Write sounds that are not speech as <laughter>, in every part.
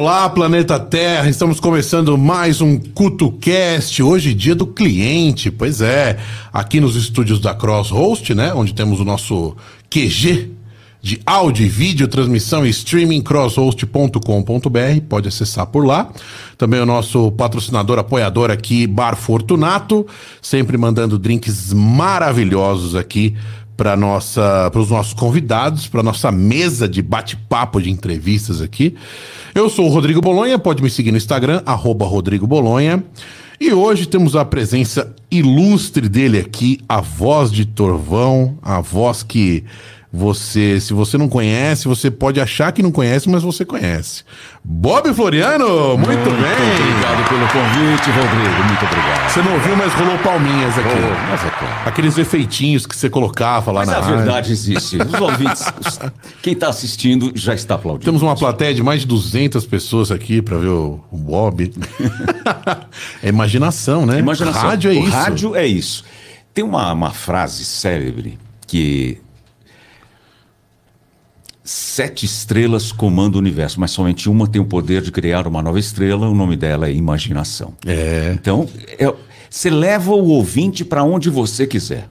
Olá, planeta Terra, estamos começando mais um CutoCast, hoje dia do cliente, pois é, aqui nos estúdios da Crosshost, né, onde temos o nosso QG de áudio e vídeo, transmissão e streaming, crosshost.com.br, pode acessar por lá. Também o nosso patrocinador, apoiador aqui, Bar Fortunato, sempre mandando drinks maravilhosos aqui para nossa para os nossos convidados, para nossa mesa de bate-papo de entrevistas aqui. Eu sou o Rodrigo Bolonha, pode me seguir no Instagram arroba Rodrigo Bolonha. E hoje temos a presença ilustre dele aqui, a voz de Torvão, a voz que você, se você não conhece, você pode achar que não conhece, mas você conhece. Bob Floriano, muito, muito bem. Obrigado pelo convite, Rodrigo. Muito obrigado. Você não ouviu, mas rolou palminhas aqui. Oh, mas é claro. Aqueles efeitinhos que você colocava lá mas na a rádio. verdade existe. Os ouvintes, quem está assistindo já está aplaudindo. Temos uma plateia de mais de 200 pessoas aqui para ver o, o Bob. <laughs> é imaginação, né? Imaginação. Rádio é o isso. rádio é isso. Tem uma, uma frase célebre que sete estrelas comandam o universo, mas somente uma tem o poder de criar uma nova estrela. O nome dela é imaginação. É. Então, é- você leva o ouvinte para onde você quiser.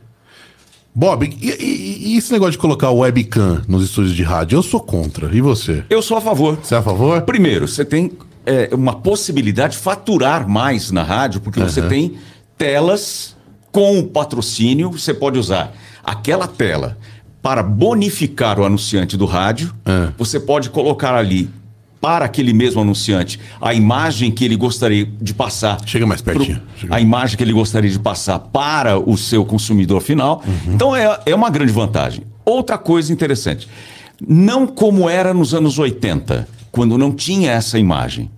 Bob, e, e- e esse negócio de colocar o webcam nos estúdios de rádio? Eu sou contra. E você? Eu sou a favor. Você é a favor? Primeiro, você tem é, uma possibilidade de faturar mais na rádio, porque você tem telas com patrocínio. Você pode usar aquela tela para bonificar o anunciante do rádio. É. Você pode colocar ali para aquele mesmo anunciante a imagem que ele gostaria de passar. Chega mais pertinho. pro-. A imagem que ele gostaria de passar para o seu consumidor final. Uhum. Então é, é uma grande vantagem. Outra coisa interessante. Não como era nos anos 80, quando não tinha essa imagem.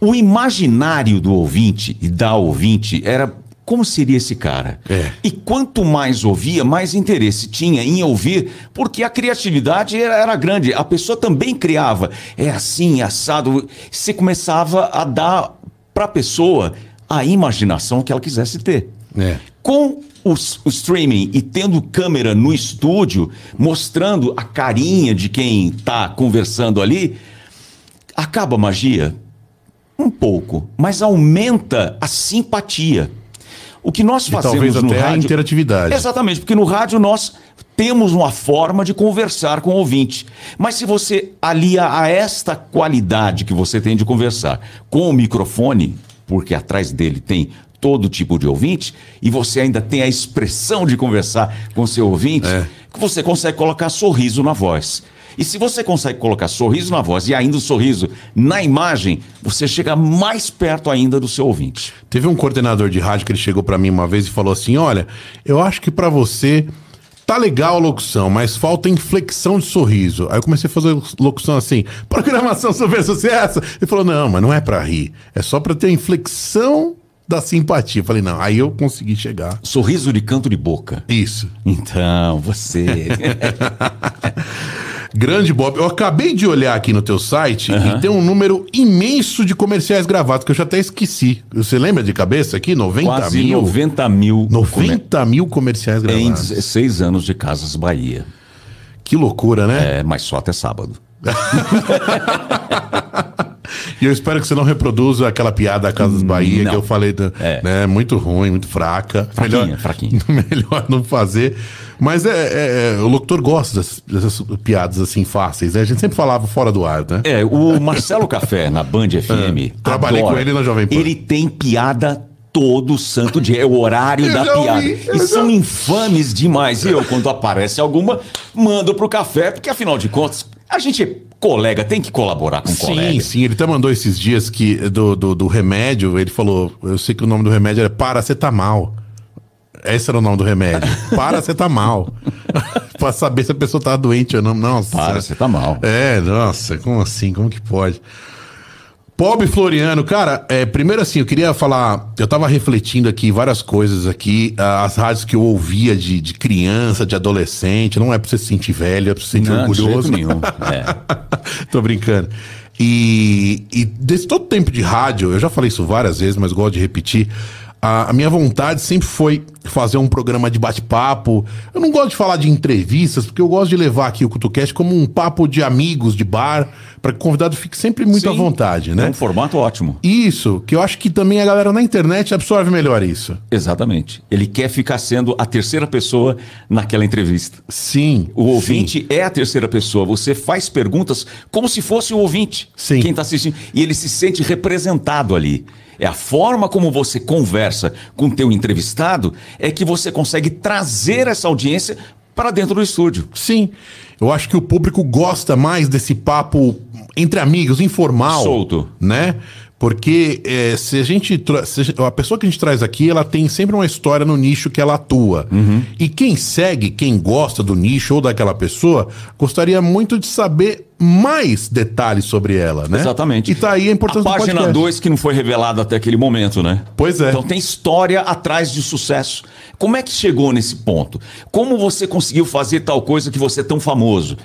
O imaginário do ouvinte e da ouvinte era como seria esse cara? É. E quanto mais ouvia, mais interesse tinha em ouvir, porque a criatividade era, era grande. A pessoa também criava. É assim, assado. Você começava a dar para a pessoa a imaginação que ela quisesse ter. É. Com o, o streaming e tendo câmera no estúdio, mostrando a carinha de quem está conversando ali, acaba a magia? Um pouco, mas aumenta a simpatia. O que nós fazemos talvez no até a rádio... interatividade. Exatamente, porque no rádio nós temos uma forma de conversar com o ouvinte. Mas se você alia a esta qualidade que você tem de conversar com o microfone, porque atrás dele tem todo tipo de ouvinte, e você ainda tem a expressão de conversar com seu ouvinte, É. que você consegue colocar sorriso na voz. E se você consegue colocar sorriso na voz e ainda o sorriso na imagem, você chega mais perto ainda do seu ouvinte. Teve um coordenador de rádio que ele chegou pra mim uma vez e falou assim: Olha, eu acho que pra você tá legal a locução, mas falta inflexão de sorriso. Aí eu comecei a fazer locução assim: programação sobre sucesso. Ele falou: Não, mas não é pra rir, é só pra ter inflexão da simpatia. Eu falei: Não, aí eu consegui chegar. Sorriso de canto de boca. Isso. Então, você. <laughs> Grande Bob, eu acabei de olhar aqui no teu site e tem um número imenso de comerciais gravados que eu já até esqueci. Você lembra de cabeça aqui? 90 Quase mil? 90 mil 90 mil comerciais em gravados. 16 anos de Casas Bahia. Que loucura, né? É, mas só até sábado. <laughs> E eu espero que você não reproduza aquela piada da Casas Bahia não. que eu falei, É. né? Muito ruim, muito fraca. Fraquinha, melhor, fraquinha. <laughs> melhor não fazer. Mas é, é- é, o locutor gosta dessas, dessas piadas assim fáceis, né? A gente sempre falava fora do ar, né? É, o Marcelo <laughs> Café, na Band FM. Ah, trabalhei adora. com ele na Jovem Pan. Ele tem piada todo santo dia. É o horário Eu da já piada. eu E já- são infames demais. E eu, quando aparece alguma, mando pro café, porque afinal de contas, a gente é colega, tem que colaborar com Sim, colega. sim. Ele até mandou esses dias que do, do, do remédio, ele falou, eu sei que o nome do remédio era paracetamol. Esse era o nome do remédio. <laughs> Paracetamol. <laughs> pra saber se a pessoa tava doente ou não. Nossa. Para, você tá mal. É, nossa, como assim? Como que pode? Pobre Floriano, cara, é, primeiro assim, eu queria falar, eu tava refletindo aqui várias coisas aqui, as rádios que eu ouvia de, de criança, de adolescente, não é pra você se sentir velho, é pra você se sentir Não, de orgulhoso. jeito nenhum. <laughs> É. Tô brincando. E, e desse todo tempo de rádio, eu já falei isso várias vezes, mas gosto de repetir. A, a minha vontade sempre foi fazer um programa de bate-papo. Eu não gosto de falar de entrevistas, porque eu gosto de levar aqui o CutuCast como um papo de amigos, de bar, para que o convidado fique sempre muito à Sim, vontade, É né? um formato ótimo. Isso, que eu acho que também a galera na internet absorve melhor isso. Exatamente. Ele quer ficar sendo a terceira pessoa naquela entrevista. Sim. O ouvinte é a terceira pessoa. Você faz perguntas como se fosse o ouvinte. Sim. Quem está assistindo. E ele se sente representado ali. É a forma como você conversa com o teu entrevistado é que você consegue trazer essa audiência para dentro do estúdio. Sim. Eu acho que o público gosta mais desse papo entre amigos, informal. Solto. Né? Porque é, se a gente. se a pessoa que a gente traz aqui, ela tem sempre uma história no nicho que ela atua. Uhum. E quem segue, quem gosta do nicho ou daquela pessoa, gostaria muito de saber mais detalhes sobre ela, né? Exatamente. E tá aí a importância A página podcast. 2 que não foi revelada até aquele momento, né? Pois é. Então tem história atrás de sucesso. Como é que chegou nesse ponto? Como você conseguiu fazer tal coisa que você é tão famoso?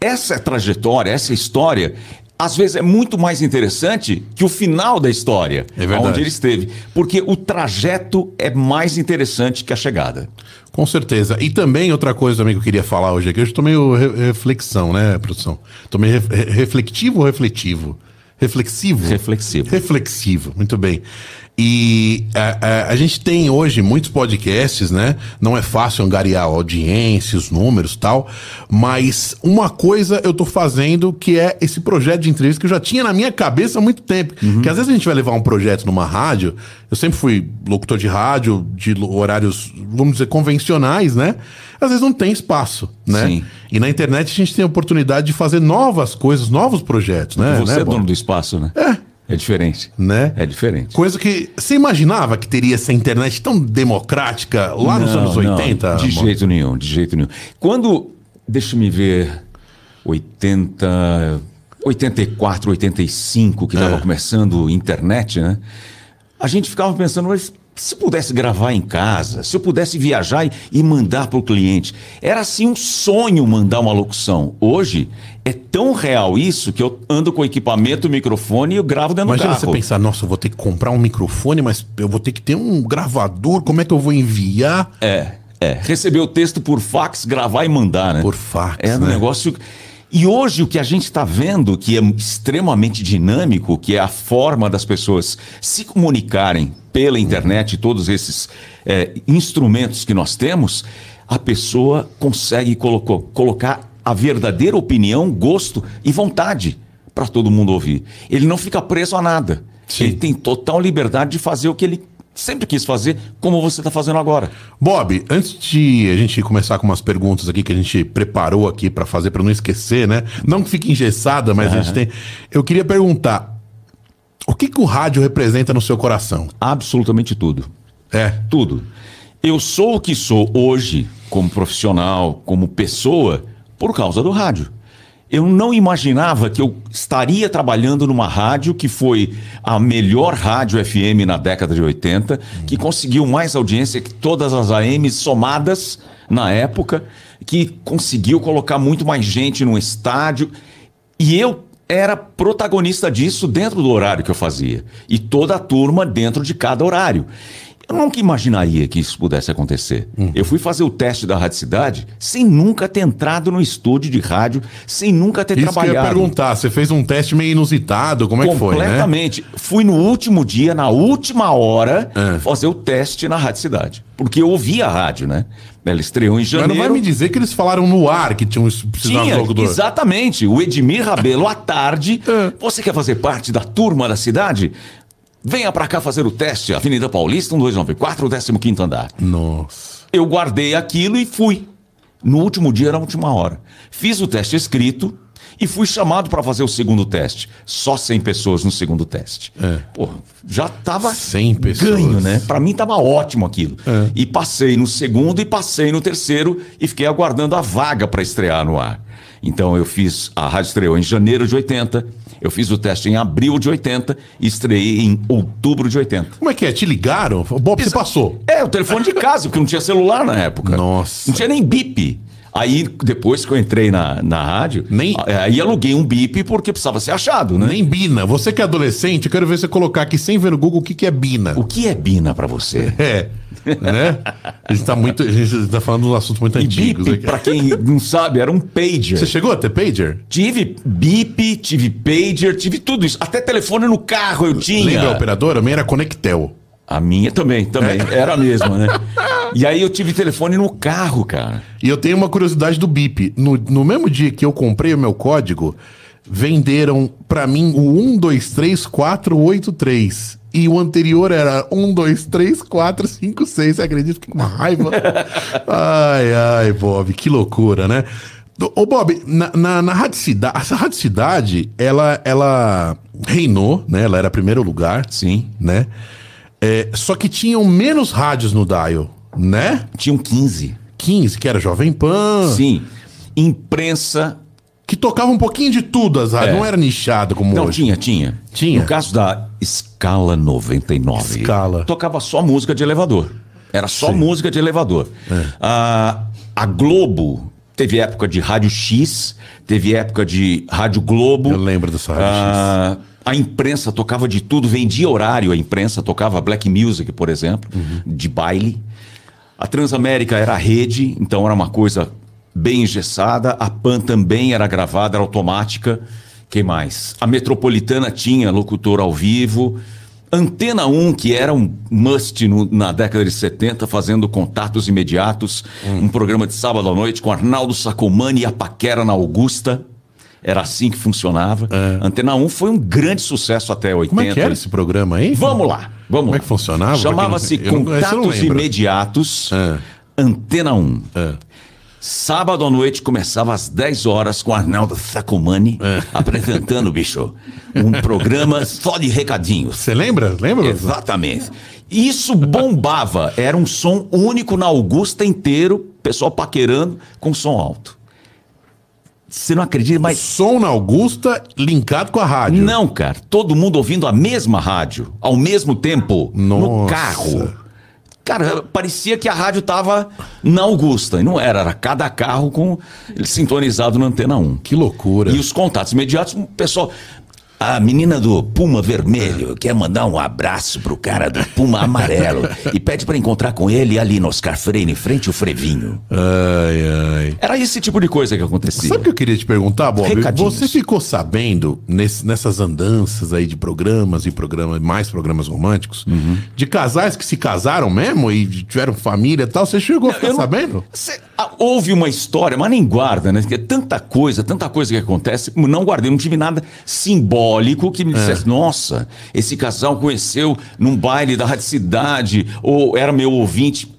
Essa trajetória, essa história, às vezes é muito mais interessante que o final da história, É onde ele esteve. Porque o trajeto é mais interessante que a chegada. Com certeza. E também outra coisa também que eu queria falar hoje aqui, hoje eu tô meio re- reflexão, né, produção? Tô meio re- re- reflectivo ou refletivo? Reflexivo? Reflexivo. Reflexivo, muito bem. E a, a- a gente tem hoje muitos podcasts, né? Não é fácil angariar a audiência, os números e tal, mas uma coisa eu tô fazendo que é esse projeto de entrevista que eu já tinha na minha cabeça há muito tempo. Que às vezes a gente vai levar um projeto numa rádio, eu sempre fui locutor de rádio, de horários, vamos dizer, convencionais, né? Às vezes não tem espaço, né? Sim. E na internet a gente tem a oportunidade de fazer novas coisas, novos projetos, né? você né, é dono do espaço, né? É. É diferente. Né? É diferente. Coisa que você imaginava que teria essa internet tão democrática lá nos Não, anos não, 80? de amor? jeito nenhum, de jeito nenhum. Quando, deixa me ver, 80, 84, 85, que estava É. começando a internet, né? A gente ficava pensando, mas se eu pudesse gravar em casa, se eu pudesse viajar e, e mandar para o cliente. Era assim um sonho mandar uma locução. Hoje é tão real isso que eu ando com equipamento, microfone e eu gravo dentro Imagina do você carro. pensar, nossa, eu vou ter que comprar um microfone, mas eu vou ter que ter um gravador, como é que eu vou enviar? É, é. Receber o texto por fax, gravar e mandar, né? Por fax, É um né? negócio. E hoje o que a gente está vendo, que é extremamente dinâmico, que é a forma das pessoas se comunicarem pela internet, todos esses é, instrumentos que nós temos, a pessoa consegue colocou- colocar a verdadeira opinião, gosto e vontade para todo mundo ouvir. Ele não fica preso a nada. Sim. Ele tem total liberdade de fazer o que ele sempre quis fazer, como você está fazendo agora. Bob, antes de a gente começar com umas perguntas aqui que a gente preparou aqui pra fazer, pra não esquecer, né? Não que fique engessada, mas a gente tem. Eu queria perguntar: o que, que o rádio representa no seu coração? Absolutamente tudo. É. Tudo. Eu sou o que sou hoje, como profissional, como pessoa, por causa do rádio. Eu não imaginava que eu estaria trabalhando numa rádio que foi a melhor rádio FM na década de 80, que conseguiu mais audiência que todas as AMs somadas na época, que conseguiu colocar muito mais gente no estádio. E eu era protagonista disso dentro do horário que eu fazia. E toda a turma dentro de cada horário. Eu nunca imaginaria que isso pudesse acontecer. Eu fui fazer o teste da Rádio Cidade sem nunca ter entrado no estúdio de rádio, sem nunca ter Isso que eu ia trabalhado. perguntar. Você fez um teste meio inusitado, como é que foi, né? Completamente. Fui no último dia, na última hora, É. fazer o teste na Rádio Cidade. Porque eu ouvi a rádio, né? Ela estreou em Mas janeiro. não vai me dizer que eles falaram no ar que tinham precisado Tinha, locutor. exatamente. O Edmir Rabelo, à tarde. É. Você quer fazer parte da turma da cidade? Venha pra cá fazer o teste. Avenida Paulista, 1294, 15 andar. Nossa. Eu guardei aquilo e fui. No último dia, na última hora. Fiz o teste escrito e fui chamado para fazer o segundo teste. Só 100 pessoas no segundo teste. É. Pô, já tava 100 pessoas. ganho, né? Para mim tava ótimo aquilo. É. E passei no segundo e passei no terceiro e fiquei aguardando a vaga para estrear no ar. Então eu fiz a rádio estreou em janeiro de 80, eu fiz o teste em abril de 80 e estreiei em outubro de 80. Como é que é? Te ligaram? Bob, você passou. É, o telefone de casa, porque não tinha celular na época. Nossa. Não tinha nem bip. Aí, depois que eu entrei na, na rádio, Nem- aí aluguei um bip porque precisava ser achado, né? Nem Bina. Você que é adolescente, eu quero ver você colocar aqui sem ver no Google o que, que é Bina. O que é Bina pra você? <laughs> É. Né? A gente tá muito. A gente tá falando de um assunto muito E antigos bip, pra quem não sabe, era um pager. Você chegou a ter pager? Tive bip, tive pager, tive tudo isso. Até telefone no carro eu tinha. Lembra a operadora? A minha era Conectel. A minha também, também. É. Era a mesma, né? <laughs> E aí eu tive telefone no carro, cara. E eu tenho uma curiosidade do BIP. No, no mesmo dia que eu comprei o meu código, venderam pra mim o 123483. E o anterior era 123456. Você acredita? Fiquei com uma raiva. <laughs> ai, ai, Bob, que loucura, né? Ô, Bob, na, na, na Rádio Cidade, essa Rádio Cidade, ela, ela reinou, né? Ela era primeiro lugar, Sim. né? É, só que tinham menos rádios no dial, né? Tinham 15. 15, que era Jovem Pan, Sim. Imprensa. que tocava um pouquinho de tudo as rádios, É. não era nichado como Não, hoje. tinha, tinha. Tinha? No caso da Escala 99. Escala. Tocava só música de elevador. Era só Sim. música de elevador. É. Ah, a Globo teve época de Rádio X, teve época de Rádio Globo. Eu lembro dessa Rádio Ah, A imprensa tocava de tudo, vendia horário a imprensa, tocava black music, por exemplo, Uhum. de baile. A Transamérica era a rede, então era uma coisa bem engessada. A PAN também era gravada, era automática. Quem mais? A Metropolitana tinha locutor ao vivo. Antena 1, que era um must no- na década de 70, fazendo contatos imediatos. Hum. Um programa de sábado à noite com Arnaldo Sacomani e a Paquera na Augusta. Era assim que funcionava. Antena 1 foi um grande sucesso até 80. É. Como é que era esse programa aí? Vamos lá, vamos Como lá. é que funcionava? Chamava-se não- Contatos. Imediatos, É. Antena 1. É. Sábado à noite começava às 10 horas com Arnaldo Sacomani É. apresentando, bicho, um programa só de recadinhos. Você lembra? Lembra? Exatamente. Isso bombava. Era um som único na Augusta inteiro, pessoal paquerando com som alto. Você não acredita, mas Som na Augusta linkado com a rádio. não, cara. Todo mundo ouvindo a mesma rádio, ao mesmo tempo, no Nossa. carro. Cara, parecia que a rádio tava na Augusta. E não era, era cada carro com ele sintonizado na antena 1. Que loucura. E os contatos imediatos, o pessoal. A menina do Puma Vermelho quer mandar um abraço pro cara do Puma Amarelo <laughs> e pede pra encontrar com ele ali no Oscar Freire, em frente ao Frevinho. Ai, ai. Era esse tipo de coisa que acontecia. Sabe o que eu queria te perguntar, Bob? Recadinhos. Você ficou sabendo nesse- nessas andanças aí de programas e programas, mais programas românticos, Uhum. de casais que se casaram mesmo e tiveram família e tal? Você chegou a ficar não- sabendo? Cê- ah, houve uma história, mas nem guarda, né? Porque tanta coisa, tanta coisa que acontece, não guardei, não tive nada simbólico que me dissesse, nossa, esse casal conheceu num baile da Rádio Cidade, ou era meu ouvinte.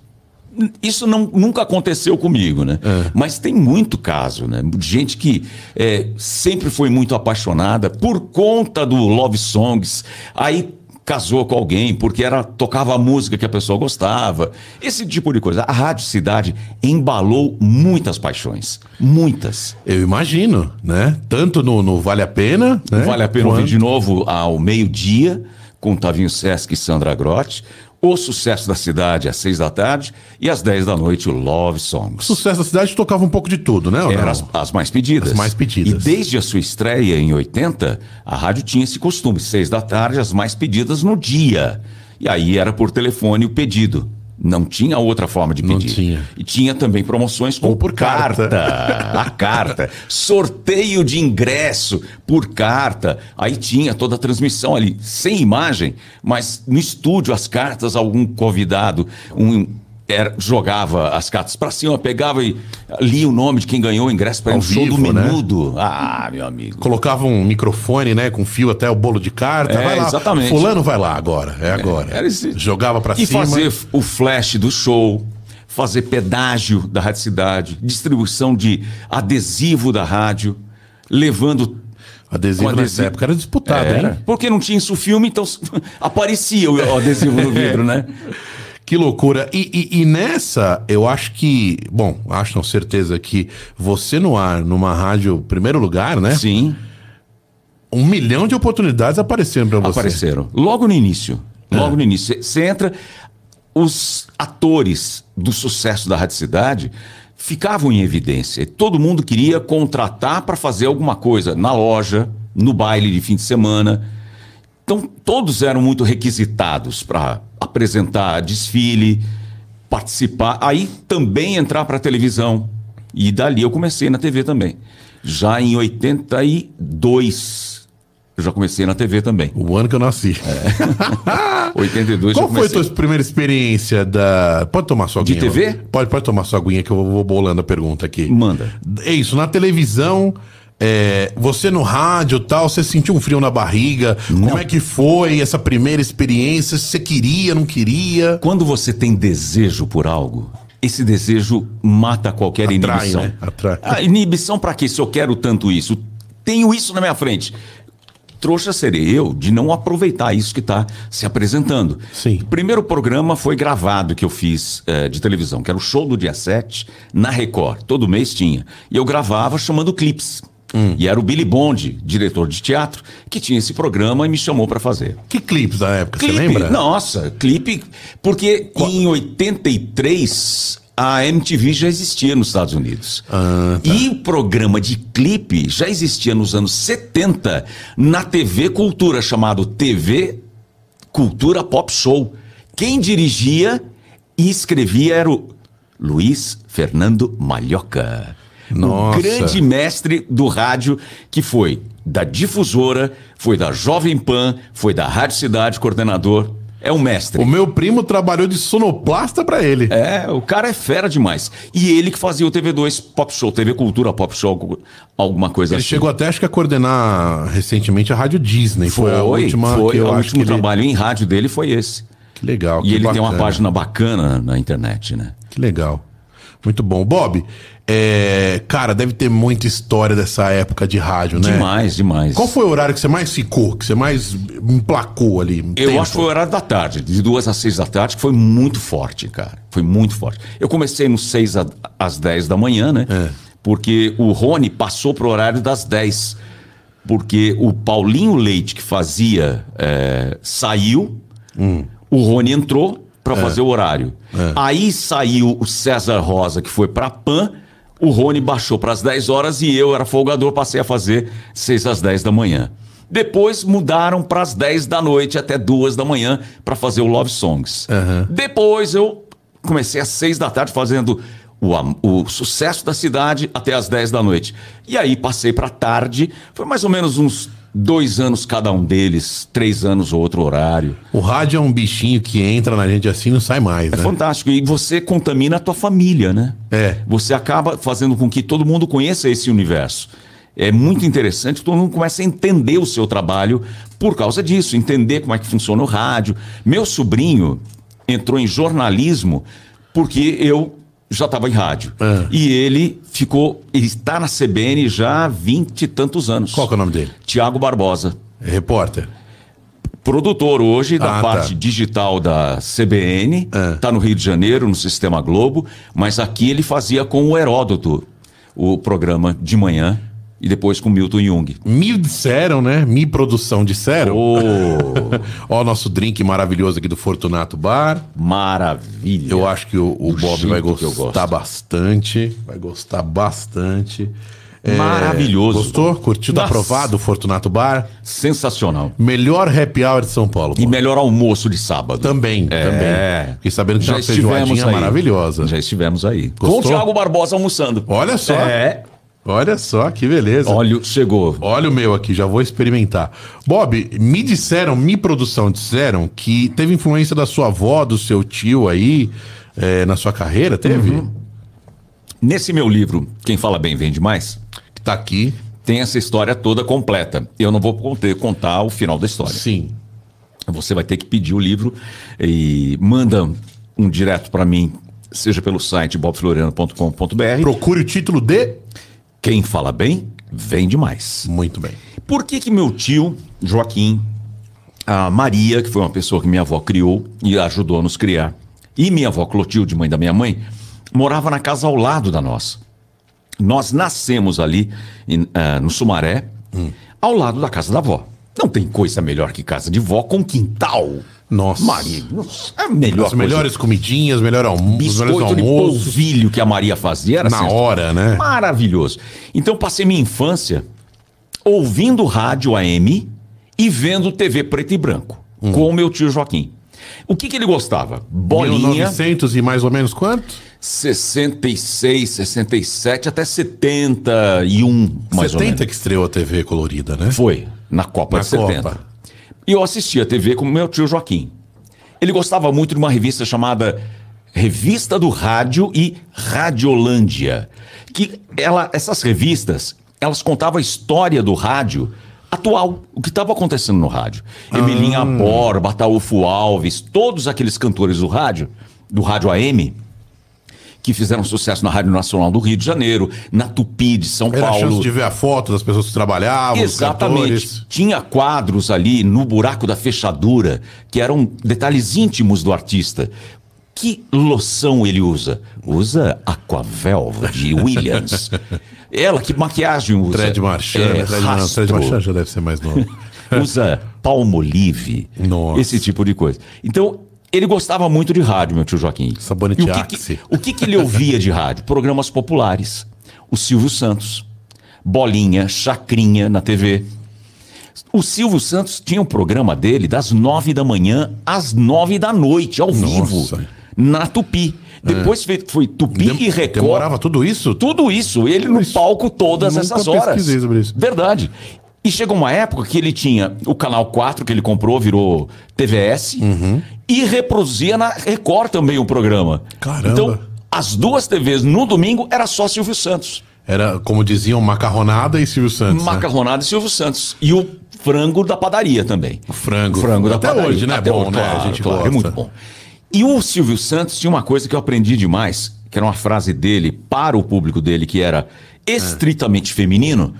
Isso não, nunca aconteceu comigo, né? Mas tem muito caso, né? De Gente que é, sempre foi muito apaixonada por conta do Love Songs. Aí casou com alguém porque era tocava a música que a pessoa gostava. Esse tipo de coisa. A Rádio Cidade embalou muitas paixões. Muitas. Eu imagino, né? Tanto no, no Vale a Pena, né? Vale a pena ouvir Quanto- de novo ao meio-dia, com Tavinho Sesc e Sandra Grotti. O Sucesso da Cidade às seis da tarde e às dez da noite o Love Songs. Sucesso da cidade tocava um pouco de tudo, né? Eram as, as mais pedidas. As mais pedidas. E desde a sua estreia em 80, a rádio tinha esse costume, seis da tarde, as mais pedidas no dia. E aí era por telefone o pedido. Não tinha outra forma de Não pedir. tinha. E tinha também promoções com Ou por carta. <laughs> a carta. Sorteio de ingresso por carta. Aí tinha toda a transmissão ali, sem imagem, mas no estúdio, as cartas, algum convidado, um. Era- jogava as cartas pra cima, pegava e lia o nome de quem ganhou o ingresso para Ao um show do né? Menudo. Ah, meu amigo. Colocava um microfone, né? Com fio até o bolo de carta. É, vai lá. exatamente. Fulano vai lá agora. É agora. era esse- Jogava pra E cima. fazer o flash do show, fazer pedágio da Rádio Cidade, distribuição de adesivo da rádio, levando. Adesivo com nessa adesivo. época era disputado, Era. hein? Porque não tinha isso filme, então <laughs> aparecia o adesivo no vidro, né? <laughs> Que loucura. E, e- e nessa, eu acho que. Bom, acho com certeza que você no ar, numa rádio, primeiro lugar, né? Sim, Um milhão de oportunidades apareceram pra você. apareceram. Logo no início. Logo no início. Você entra. Os atores do sucesso da Rádio Cidade ficavam em evidência. Todo mundo queria contratar para fazer alguma coisa na loja, no baile de fim de semana. Então, todos eram muito requisitados para apresentar desfile, participar, aí também entrar para a televisão. E dali eu comecei na TV também. Já em 82, eu já comecei na TV também. O ano que eu nasci. É. <laughs> 82 Qual foi a tua primeira experiência da. Pode tomar sua De aguinha? TV? Pode, pode tomar sua aguinha que eu vou bolando a pergunta aqui. Manda. É isso, na televisão, é, você no rádio e tal, você sentiu um frio na barriga? Como é que foi essa primeira experiência? Se você queria, não queria? Quando você tem desejo por algo, esse desejo mata qualquer Atrai, inibição. né? Atrai. A inibição para quê? Se eu quero tanto isso, tenho isso na minha frente. Trouxa serei eu de não aproveitar isso que está se apresentando. Sim. O primeiro programa foi gravado que eu fiz eh, de televisão, que era o show do dia 7, na Record. Todo mês tinha. E eu gravava chamando clipes. Hum. E era o Billy Bond, diretor de teatro, que tinha esse programa e me chamou para fazer. Que clipes da época, Clipe, você lembra? Nossa, clipe. Porque em 83 a MTV já existia nos Estados Unidos. Ah, E o programa de clipe já existia nos anos 70 na TV Cultura, chamado TV Cultura Pop Show. Quem dirigia e escrevia era o Luiz Fernando Malhoca. Nossa. O grande mestre do rádio que foi da difusora, foi da Jovem Pan, foi da Rádio Cidade, coordenador. É um mestre. O meu primo trabalhou de sonoplasta pra ele. É, o cara é fera demais. E ele que fazia o TV2 Pop Show, TV Cultura Pop Show, alguma coisa Ele assim. chegou até, acho que, a coordenar recentemente a Rádio Disney. Foi, Foi, a última foi o último ele... trabalho em rádio dele foi esse. Que legal, E que ele tem uma bacana. página bacana na internet, né? Que legal. Muito bom. Bob, é, cara, deve ter muita história dessa época de rádio, né? Demais, demais. Qual foi o horário que você mais ficou, que você mais emplacou ali? um Eu tempo? acho que foi o horário da tarde, de duas às seis da tarde, que foi muito forte, cara. Foi muito forte. Eu comecei nos seis a- às dez da manhã, né? É. Porque o Rony passou pro horário das dez. Porque o Paulinho Leite, que fazia, é, saiu, Hum. o Rony entrou É. para fazer o horário. Aí saiu o César Rosa, que foi pra PAN, o Rony baixou para as 10 horas e eu era folgador, passei a fazer 6 às 10 da manhã. Depois mudaram para as 10 da noite até 2 da manhã para fazer o Love Songs. Depois eu comecei às 6 da tarde fazendo o, o sucesso da cidade até às 10 da noite. E aí passei para tarde, foi mais ou menos uns dois anos cada um deles, três anos outro horário. O rádio é um bichinho que entra na gente assim e não sai mais, É né? fantástico. E você contamina a tua família, né? É. Você acaba fazendo com que todo mundo conheça esse universo. É muito interessante, todo mundo começa a entender o seu trabalho por causa disso, entender como é que funciona o rádio. Meu sobrinho entrou em jornalismo porque eu já estava em rádio. Ah. E ele ficou, ele está na CBN já há vinte e tantos anos. Qual que é o nome dele? Tiago Barbosa É repórter. produtor hoje da Ah, parte tá. digital da CBN, É. está no Rio de Janeiro, no Sistema Globo, mas aqui ele fazia com o Heródoto o programa de manhã e depois com Milton Jung. Me disseram, né? Me produção disseram. Oh, <laughs> Ó, o nosso drink maravilhoso aqui do Fortunato Bar. maravilha. Eu acho que o, o Bob vai gostar bastante. Vai gostar bastante. É, Maravilhoso. Gostou? Curtiu? Tá aprovado o Fortunato Bar? Sensacional. Melhor happy hour de São Paulo. E Bob. melhor almoço de sábado. Também, É. também. Fiquei sabendo que tem Já uma feijoadinha aí. maravilhosa. Já estivemos aí. Com Gostou? o Thiago Barbosa almoçando. Olha só. É. Olha só, que beleza. Olha, chegou. Olha o meu aqui, já vou experimentar. Bob, me disseram, me produção disseram que teve influência da sua avó, do seu tio aí, é, na sua carreira, teve? Uhum. Nesse meu livro, Quem Fala Bem Vende Mais, Que tá aqui. tem essa história toda completa. Eu não vou poder contar o final da história. Sim. Você vai ter que pedir o livro e manda um direto para mim, seja pelo site bobfloriano.com.br. Procure o título de. Quem fala bem, vende mais. Muito bem. Por que que meu tio, Joaquim, a Maria, que foi uma pessoa que minha avó criou e ajudou a nos criar, e minha avó Clotilde, mãe da minha mãe, morava na casa ao lado da nossa. Nós nascemos ali em, ah, no Sumaré, ao lado da casa da avó. Não tem coisa melhor que casa de vó com quintal. Nossa. Maria, nossa, é a melhor As melhores comidinhas, melhor almo os melhores biscoito de polvilho que a Maria fazia era Na assim, hora, né? Maravilhoso. Então passei minha infância ouvindo rádio AM e vendo TV preto e branco Hum. com o meu tio Joaquim. O que, que ele gostava? Bolinha, 1900 e mais ou menos quanto? 66, 67 até 71, mais ou 70 menos. que estreou a TV colorida, né? Foi, na Copa Na de 70. E eu assistia a TV com meu tio Joaquim. Ele gostava muito de uma revista chamada Revista do Rádio e Radiolândia. Que ela, essas revistas, elas contavam a história do rádio atual, o que estava acontecendo no rádio. Emilinha Borba, Ataúfo Alves, todos aqueles cantores do rádio, do rádio AM, que fizeram sucesso na Rádio Nacional do Rio de Janeiro, na Tupi de São Era Paulo. chance de ver a foto das pessoas que trabalhavam, Exatamente. Tinha quadros ali no buraco da fechadura que eram detalhes íntimos do artista. Que loção ele usa? Usa Aquavel de <laughs> Williams. Ela, que maquiagem usa? Thread Marchand, É. Thread Marchand já deve ser mais novo. <laughs> usa Palmolive. Nossa. Esse tipo de coisa. Então, ele gostava muito de rádio, meu tio Joaquim. Sabonete E o que, que, o que, que ele ouvia de rádio? Programas populares. O Silvio Santos. Bolinha, Chacrinha na TV. O Silvio Santos tinha um programa dele das nove da manhã às nove da noite, ao vivo, na Tupi. Depois fe- foi Tupi Dem- e Record. Demorava tudo isso? Tudo isso, ele no palco todas essas horas. sobre isso. Verdade. E chegou uma época que ele tinha o canal 4 que ele comprou, virou TVS, Uhum. e reproduzia na Record também o programa. Caramba. Então, as duas TVs no domingo era só Silvio Santos. Era, como diziam, macarronada e Silvio Santos. né? Macarronada e Silvio Santos. E o frango da padaria também. O frango. frango da Até padaria. hoje, né? Até bom, hoje, né? claro, a gente claro. É muito bom. E o Silvio Santos tinha uma coisa que eu aprendi demais, que era uma frase dele para o público dele, que era estritamente feminino.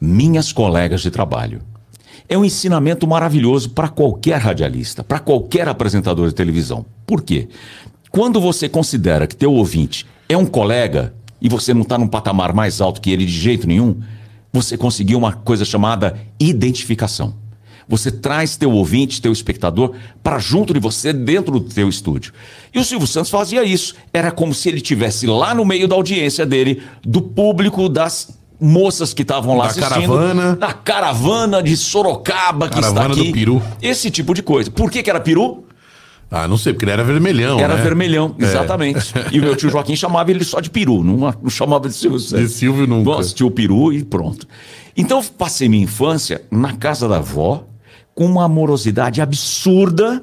Minhas colegas de trabalho. É um ensinamento maravilhoso para qualquer radialista, para qualquer apresentador de televisão. Por quê? Quando você considera que teu ouvinte é um colega e você não está num patamar mais alto que ele de jeito nenhum, você conseguiu uma coisa chamada identificação. Você traz teu ouvinte, teu espectador, para junto de você, dentro do teu estúdio. E o Silvio Santos fazia isso. Era como se ele tivesse lá no meio da audiência dele, do público, das moças que estavam lá Da assistindo. caravana. Da caravana de Sorocaba que Caravana está aqui. do peru. Esse tipo de coisa. Por que, que era peru? Ah, não sei, porque ele era vermelhão, Era né? vermelhão, É. exatamente. <laughs> E o meu tio Joaquim chamava ele só de peru, não, não chamava de Silvio Santos. De Silvio nunca. Nossa, tio peru e pronto. Então eu passei minha infância na casa da avó, com uma amorosidade absurda,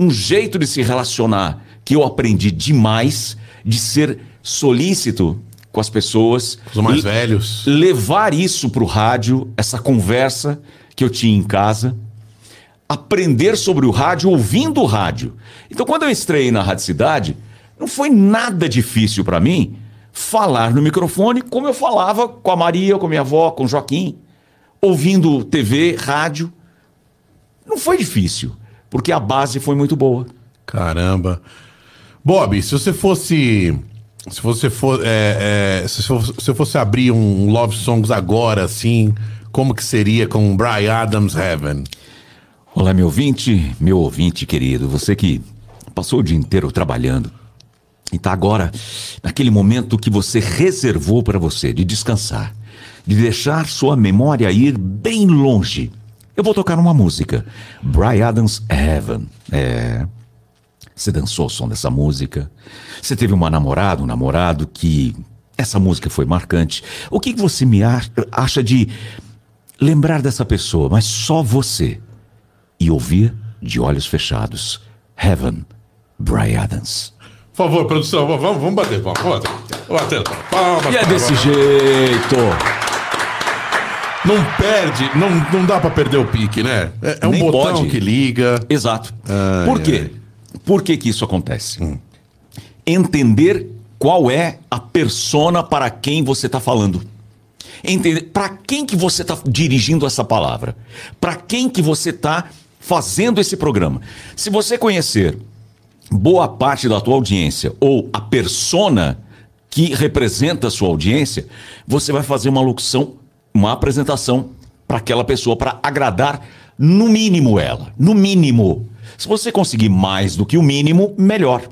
um jeito de se relacionar que eu aprendi demais, de ser solícito com as pessoas. Os mais velhos. levar isso para o rádio, essa conversa que eu tinha em casa, aprender sobre o rádio ouvindo o rádio. Então, quando eu estreiei na Rádio Cidade, não foi nada difícil para mim falar no microfone como eu falava com a Maria, com a minha avó, com o Joaquim, ouvindo TV, rádio. Não foi difícil, porque a base foi muito boa. Caramba. Bob, se você fosse. Se você for, é, é, se, for- se eu fosse abrir um Love Songs agora, assim, como que seria com Brian Adams Heaven? Olá, meu ouvinte, meu ouvinte querido, você que passou o dia inteiro trabalhando e está agora naquele momento que você reservou para você de descansar, de deixar sua memória ir bem longe. Eu vou tocar uma música, Brian Adams Heaven. É. Você dançou ao som dessa música? Você teve uma namorada, um namorado que essa música foi marcante? O que você me ach- acha de lembrar dessa pessoa, mas só você? e ouvir de olhos fechados. Heaven, Brian Adams. Por favor, produção, vamos, vamos bater, vamos, vamos bater. Bater. Palmas, E é desse jeito. Não perde, não, não dá pra perder o pique, né? É, é um Nem botão pode. que liga. Exato. Ai, Por quê? ai. Hum. Por que, que isso acontece? Entender qual é a persona para quem você está falando. Entender para quem que você está dirigindo essa palavra. Para quem que você está fazendo esse programa. Se você conhecer boa parte da tua audiência ou a persona que representa a sua audiência, você vai fazer uma locução, uma apresentação para aquela pessoa para agradar no mínimo ela, no mínimo. Se você conseguir mais do que o mínimo, melhor.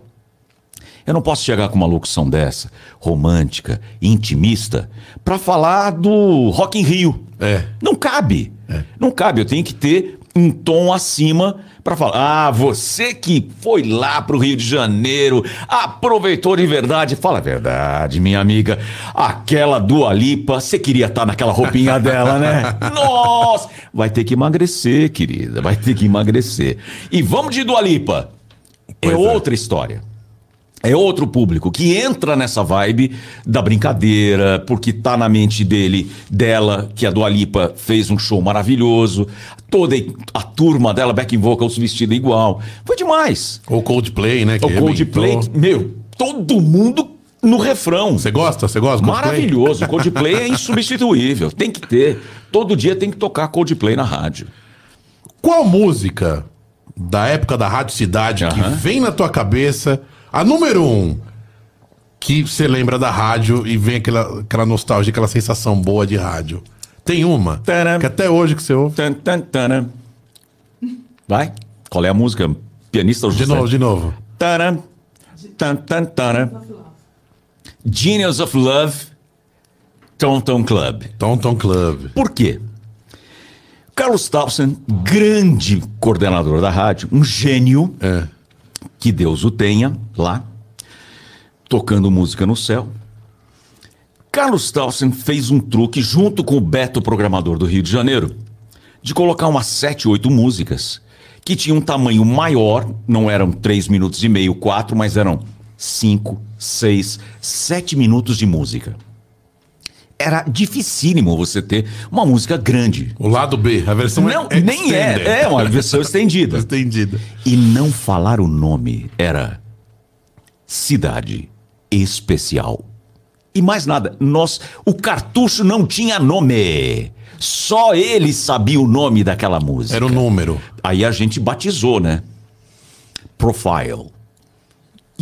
Eu não posso chegar com uma locução dessa, romântica, intimista, para falar do Rock in Rio. É. Não cabe. Não cabe. Eu tenho que ter um tom acima para falar. Ah, você que foi lá pro Rio de Janeiro, aproveitou de verdade. Fala a verdade, minha amiga. Aquela Dua Lipa, você queria estar naquela roupinha <laughs> dela, né? Nossa! Vai ter que emagrecer, querida. Vai ter que emagrecer. E vamos de Dua Lipa. Pois é é. outra história. É outro público que entra nessa vibe da brincadeira, porque tá na mente dele, dela, que a Dua Lipa fez um show maravilhoso, toda a turma dela, back vocals vestida igual. Foi demais. Ou Coldplay, né? que O Coldplay, arrebentou. meu, todo mundo no refrão. Você gosta? Você gosta Coldplay? Maravilhoso. <laughs> Coldplay é insubstituível. Tem que ter. Todo dia tem que tocar Coldplay na rádio. Qual música da época da Rádio Cidade que Aham. vem na tua cabeça, a número um, que você lembra da rádio e vem aquela, aquela nostalgia, aquela sensação boa de rádio? Tem uma? Tcharam. Que até hoje que você ouve. Tan, tan, taran. Vai. Qual é a música? Pianista De José? novo, de novo. Taran, tan, tan, taran. Genius of Love, Tom Tom Club. Tom Tom Club. Por quê? Carlos Townsend, grande coordenador da rádio, um gênio, É. que Deus o tenha lá, tocando música no céu. Carlos Townsend fez um truque junto com o Beto, programador do Rio de Janeiro, de colocar umas sete, oito músicas que tinham um tamanho maior, não eram três minutos e meio, quatro, mas eram cinco, seis, sete minutos de música. Era dificílimo você ter uma música grande. O lado B, a versão Não, é nem extended. é. É uma versão <laughs> estendida. Estendida. E não falar o nome era Cidade Especial. E mais nada, nós, o cartucho não tinha nome. Só ele sabia o nome daquela música. Era o número. Aí a gente batizou, né? Profile.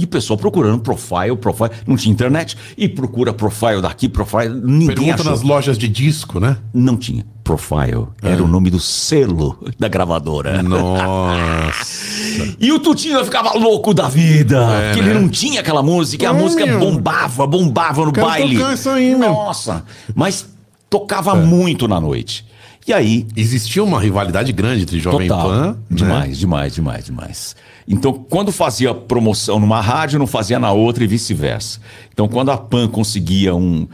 E o pessoal procurando profile, profile. Não tinha internet. E procura profile daqui, profile. Ninguém Pergunta achou. nas lojas de disco, né? Não tinha. Profile. Era o nome do selo da gravadora. Nossa. <laughs> E o Tutinho ficava louco da vida. É, que né? ele não tinha aquela música. E a música meu. bombava, bombava no Quero baile. tocar isso aí, meu. Nossa. Mas tocava É. muito na noite. E aí, Existia uma rivalidade grande entre Jovem total. Pan. né? Demais, demais, demais, demais. Então, quando fazia promoção numa rádio, não fazia na outra e vice-versa. Então, quando a Pan conseguia um,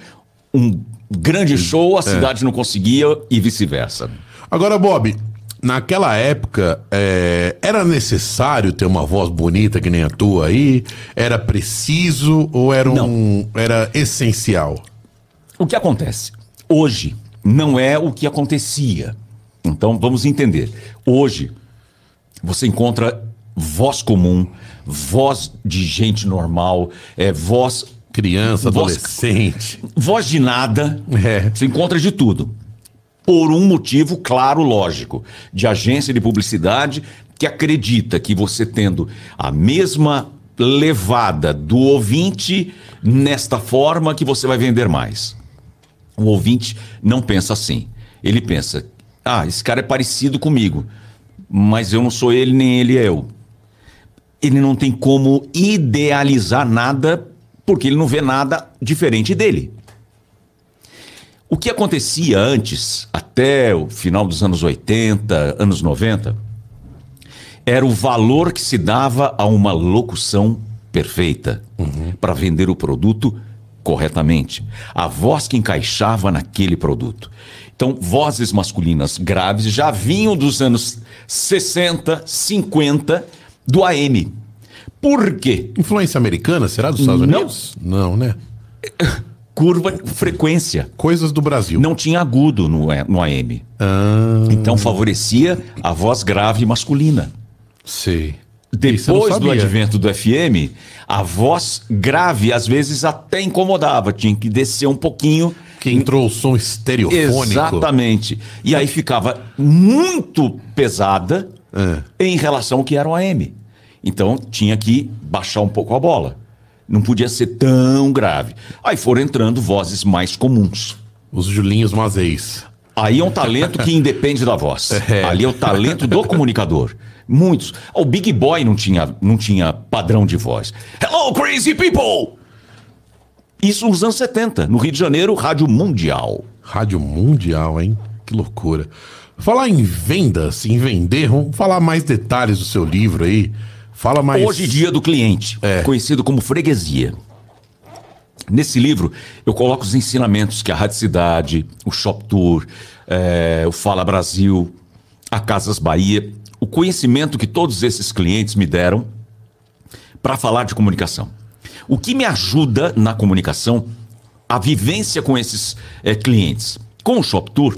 um grande show, a É. cidade não conseguia e vice-versa. Agora, Bob, naquela época, é, era necessário ter uma voz bonita que nem a tua aí? Era preciso ou era, um, era essencial? O que acontece? Hoje não é o que acontecia. Então vamos entender. Hoje você encontra voz comum, voz de gente normal, é, voz, Criança, Voz- adolescente. voz de nada. É. Você encontra de tudo. Por um motivo claro, lógico, de agência de publicidade que acredita que você tendo a mesma levada do ouvinte nesta forma que você vai vender mais. O ouvinte não pensa assim. Ele pensa: ah, esse cara é parecido comigo, mas eu não sou ele, nem ele é eu. Ele não tem como idealizar nada porque ele não vê nada diferente dele. O que acontecia antes, até o final dos anos 80, anos 90, era o valor que se dava a uma locução perfeita para vender o produto corretamente. A voz que encaixava naquele produto. Então, vozes masculinas graves já vinham dos anos 60, 50 do AM. Por quê? Influência americana, será dos Estados Não. Unidos? Não, né? <laughs> Curva frequência. Coisas do Brasil. Não tinha agudo no, no AM. Ah, Então favorecia a voz grave masculina. sei. Depois do advento do FM, a voz grave às vezes até incomodava, tinha que descer um pouquinho. Que entrou o som estereofônico. Exatamente. E aí ficava muito pesada É. em relação ao que era o AM. Então tinha que baixar um pouco a bola. Não podia ser tão grave. Aí foram entrando vozes mais comuns. Os Julinhos Mazeis. Aí é um talento que independe da voz. <laughs> É. Ali é o talento do comunicador. Muitos. O Big Boy não tinha, não tinha padrão de voz. Hello, crazy people! Isso nos anos 70, no Rio de Janeiro, Rádio Mundial. Rádio Mundial, hein? Que loucura. Falar em vendas, em vender, vamos falar mais detalhes do seu livro aí. Fala mais. Hoje, dia do cliente, É. conhecido como freguesia. Nesse livro, eu coloco os ensinamentos que a Rádio Cidade, o Shop Tour, eh, o Fala Brasil, a Casas Bahia, o conhecimento que todos esses clientes me deram para falar de comunicação. O que me ajuda na comunicação, a vivência com esses eh, clientes. Com o Shop Tour,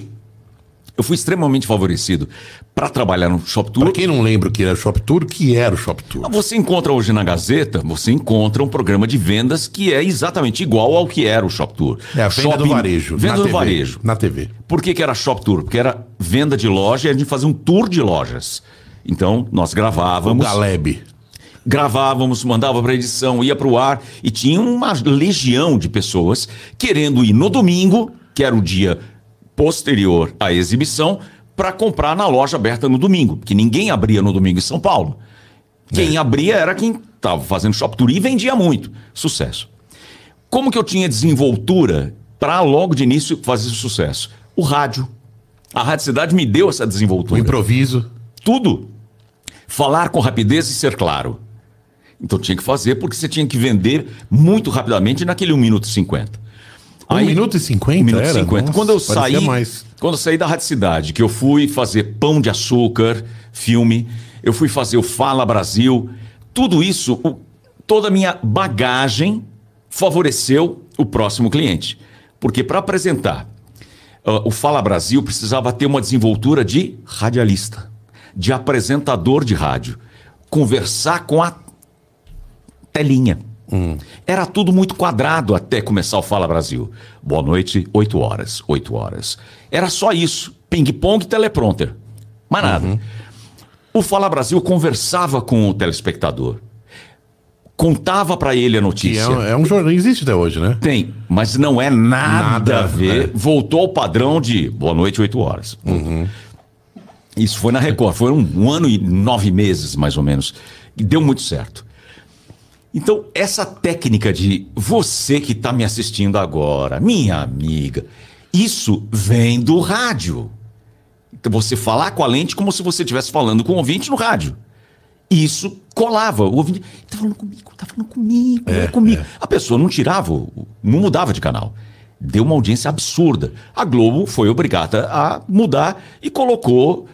eu fui extremamente favorecido para trabalhar no Shop Tour. Pra quem não lembra o que era o Shop Tour, o que era o Shop Tour? Você encontra hoje na Gazeta, você encontra um programa de vendas que é exatamente igual ao que era o Shop Tour. É a venda do Shopping- varejo. Venda na do TV, varejo. Na TV. Por que, que era Shop Tour? Porque era venda de loja e a gente fazia um tour de lojas. Então, nós O gravávamos, Galeb. gravávamos, mandava para edição, ia para o ar e tinha uma legião de pessoas querendo ir no domingo, que era o dia posterior à exibição, para comprar na loja aberta no domingo, que ninguém abria no domingo em São Paulo. Quem abria era quem estava fazendo shop tour e vendia muito. Sucesso. Como que eu tinha desenvoltura para logo de início fazer sucesso? O rádio. A Rádio Cidade me deu essa O desenvoltura. improviso. Tudo. Falar com rapidez e ser claro. Então tinha que fazer porque você tinha que vender muito rapidamente naquele 1 minuto e 50. Um minuto e 50 1 minuto e era? 50. Nossa, quando eu saí, mais. quando eu saí da Rádio Cidade, que eu fui fazer Pão de Açúcar, filme, eu fui fazer o Fala Brasil, tudo isso, o- toda a minha bagagem favoreceu o próximo cliente. Porque para apresentar ah, o Fala Brasil precisava ter uma desenvoltura de radialista, de apresentador de rádio, conversar com a telinha. Era tudo muito quadrado até começar o Fala Brasil. Boa noite, 8 horas, 8 horas. Era só isso. Ping-pong e teleprompter. Mais nada. O Fala Brasil conversava com o telespectador. Contava para ele a Que notícia. é, um- é um jornal. Existe até hoje, né? Tem, mas não é nada, Nada, a ver. é. Voltou ao padrão de boa noite, 8 horas. Isso foi na Record. Foi um, um ano e nove meses, mais ou menos. E deu muito certo. Então, essa técnica de você que está me assistindo agora, minha amiga, isso vem do rádio. Então, você falar com a lente como se você estivesse falando com o ouvinte no rádio. Isso colava. O ouvinte está falando comigo, está falando comigo, é, comigo. A pessoa não tirava, não mudava de canal. Deu uma audiência absurda. A Globo foi obrigada a mudar e colocou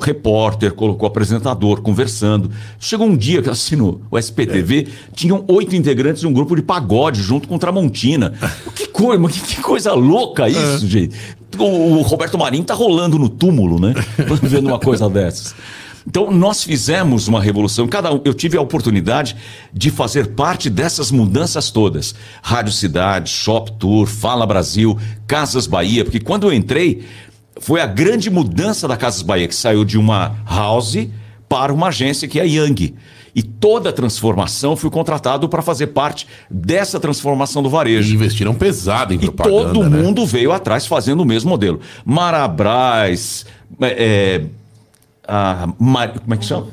repórter, colocou apresentador conversando. Chegou um dia que eu assino o SPTV, tinham oito integrantes de um grupo de pagode junto com Tramontina. <laughs> Que coisa, mas que, que coisa louca isso, gente. O, o Roberto Marinho tá rolando no túmulo, né? <laughs> Vendo uma coisa dessas. Então, nós fizemos uma revolução. Cada um, eu tive a oportunidade de fazer parte dessas mudanças todas. Rádio Cidade, Shop Tour, Fala Brasil, Casas Bahia, porque quando eu entrei, foi a grande mudança da Casas Bahia, que saiu de uma house para uma agência que é a Yang. E toda a transformação fui contratado para fazer parte dessa transformação do E varejo. investiram pesado em E propaganda. todo né? mundo veio atrás fazendo o mesmo modelo. Marabras, é, é, a Ma- como é que chama?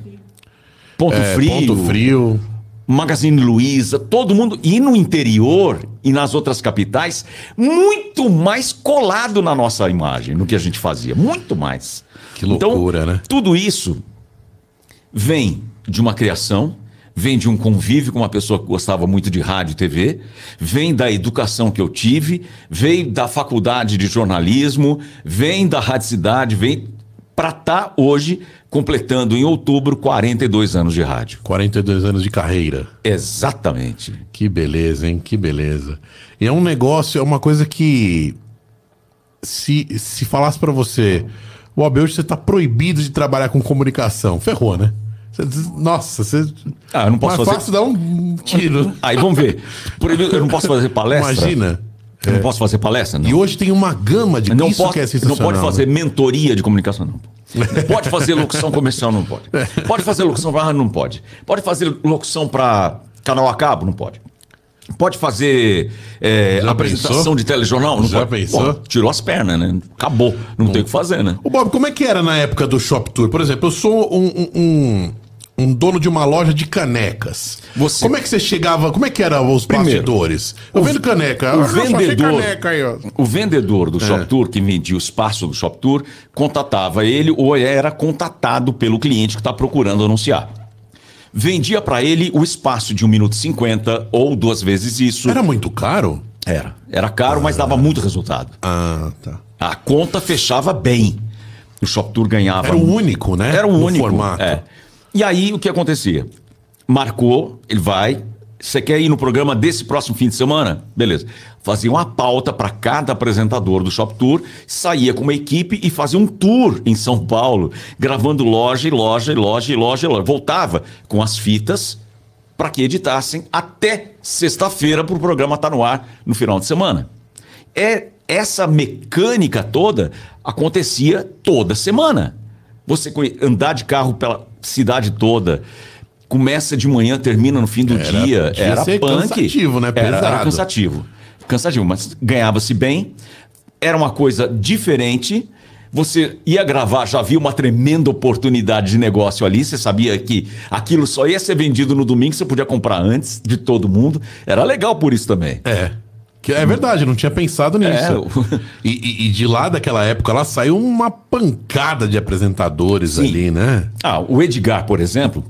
Ponto É, Frio. Ponto Frio. Magazine Luiza, todo mundo. E no interior e nas outras capitais, muito mais colado na nossa imagem, no que a gente fazia. Muito mais. Que loucura, então, né? Tudo isso vem de uma criação, vem de um convívio com uma pessoa que gostava muito de rádio e TV, vem da educação que eu tive, vem da faculdade de jornalismo, vem da Rádio Cidade, vem para estar hoje completando em outubro 42 anos de rádio. 42 anos de carreira. Exatamente. Que beleza, hein? Que beleza. E é um negócio, é uma coisa que. Se, se falasse pra você, o Abel, você tá proibido de trabalhar com comunicação. Ferrou, né? Você diz, nossa, você. Ah, eu não posso Mais fazer. fácil dar um tiro. Aí vamos ver. Eu não posso fazer palestra. Imagina. Eu não posso fazer palestra? Não. E hoje tem uma gama de Não isso pode, que é não pode fazer né? mentoria de comunicação, não. <laughs> Pode fazer locução comercial, não pode. Pode fazer locução para rádio, não pode. Pode fazer locução para canal a cabo, não pode. Pode fazer é, apresentação pensou? de telejornal? Não Já pode. pensou? Pô, tirou as pernas, né? Acabou. Não tem o que fazer, né? Ô Bob, como é que era na época do Shop Tour? Por exemplo, eu sou um, um- um- um dono de uma loja de canecas. Você- Como é que você chegava? Como é que eram os Primeiro, bastidores? Eu vendo caneca. o Ah, vendedor- caneca aí. O vendedor do É. Shop Tour, que vendia o espaço do Shop Tour, contatava ele ou era contatado pelo cliente que está procurando anunciar. Vendia para ele o espaço de 1 minuto e 50 ou duas vezes isso. Era muito caro? Era. Era caro, mas dava muito resultado. Ah, tá. A conta fechava bem. O Shop Tour ganhava. Era o único, né? Era o único. formato. é. E aí o que acontecia? Marcou, ele vai. Você quer ir no programa desse próximo fim de semana? Beleza. Fazia uma pauta para cada apresentador do Shop Tour, saía com uma equipe e fazia um tour em São Paulo, gravando loja e loja e loja e loja loja. Voltava com as fitas para que editassem até sexta-feira para o programa estar no ar no final de semana. É essa mecânica toda acontecia toda semana. Você andar de carro pela cidade toda, começa de manhã, termina no fim do Era- dia, era punk. cansativo, né? Era, era Pesado. cansativo. Cansativo, mas ganhava-se bem. Era uma coisa diferente. Você ia gravar, já havia uma tremenda oportunidade de negócio ali. Você sabia que aquilo só ia ser vendido no domingo, você podia comprar antes de todo mundo. Era legal por isso também. É. Que é verdade, eu não tinha pensado nisso. É, <laughs> E, e- de lá daquela época, lá saiu uma pancada de apresentadores Sim. ali, né? Ah, o Edgar, por exemplo,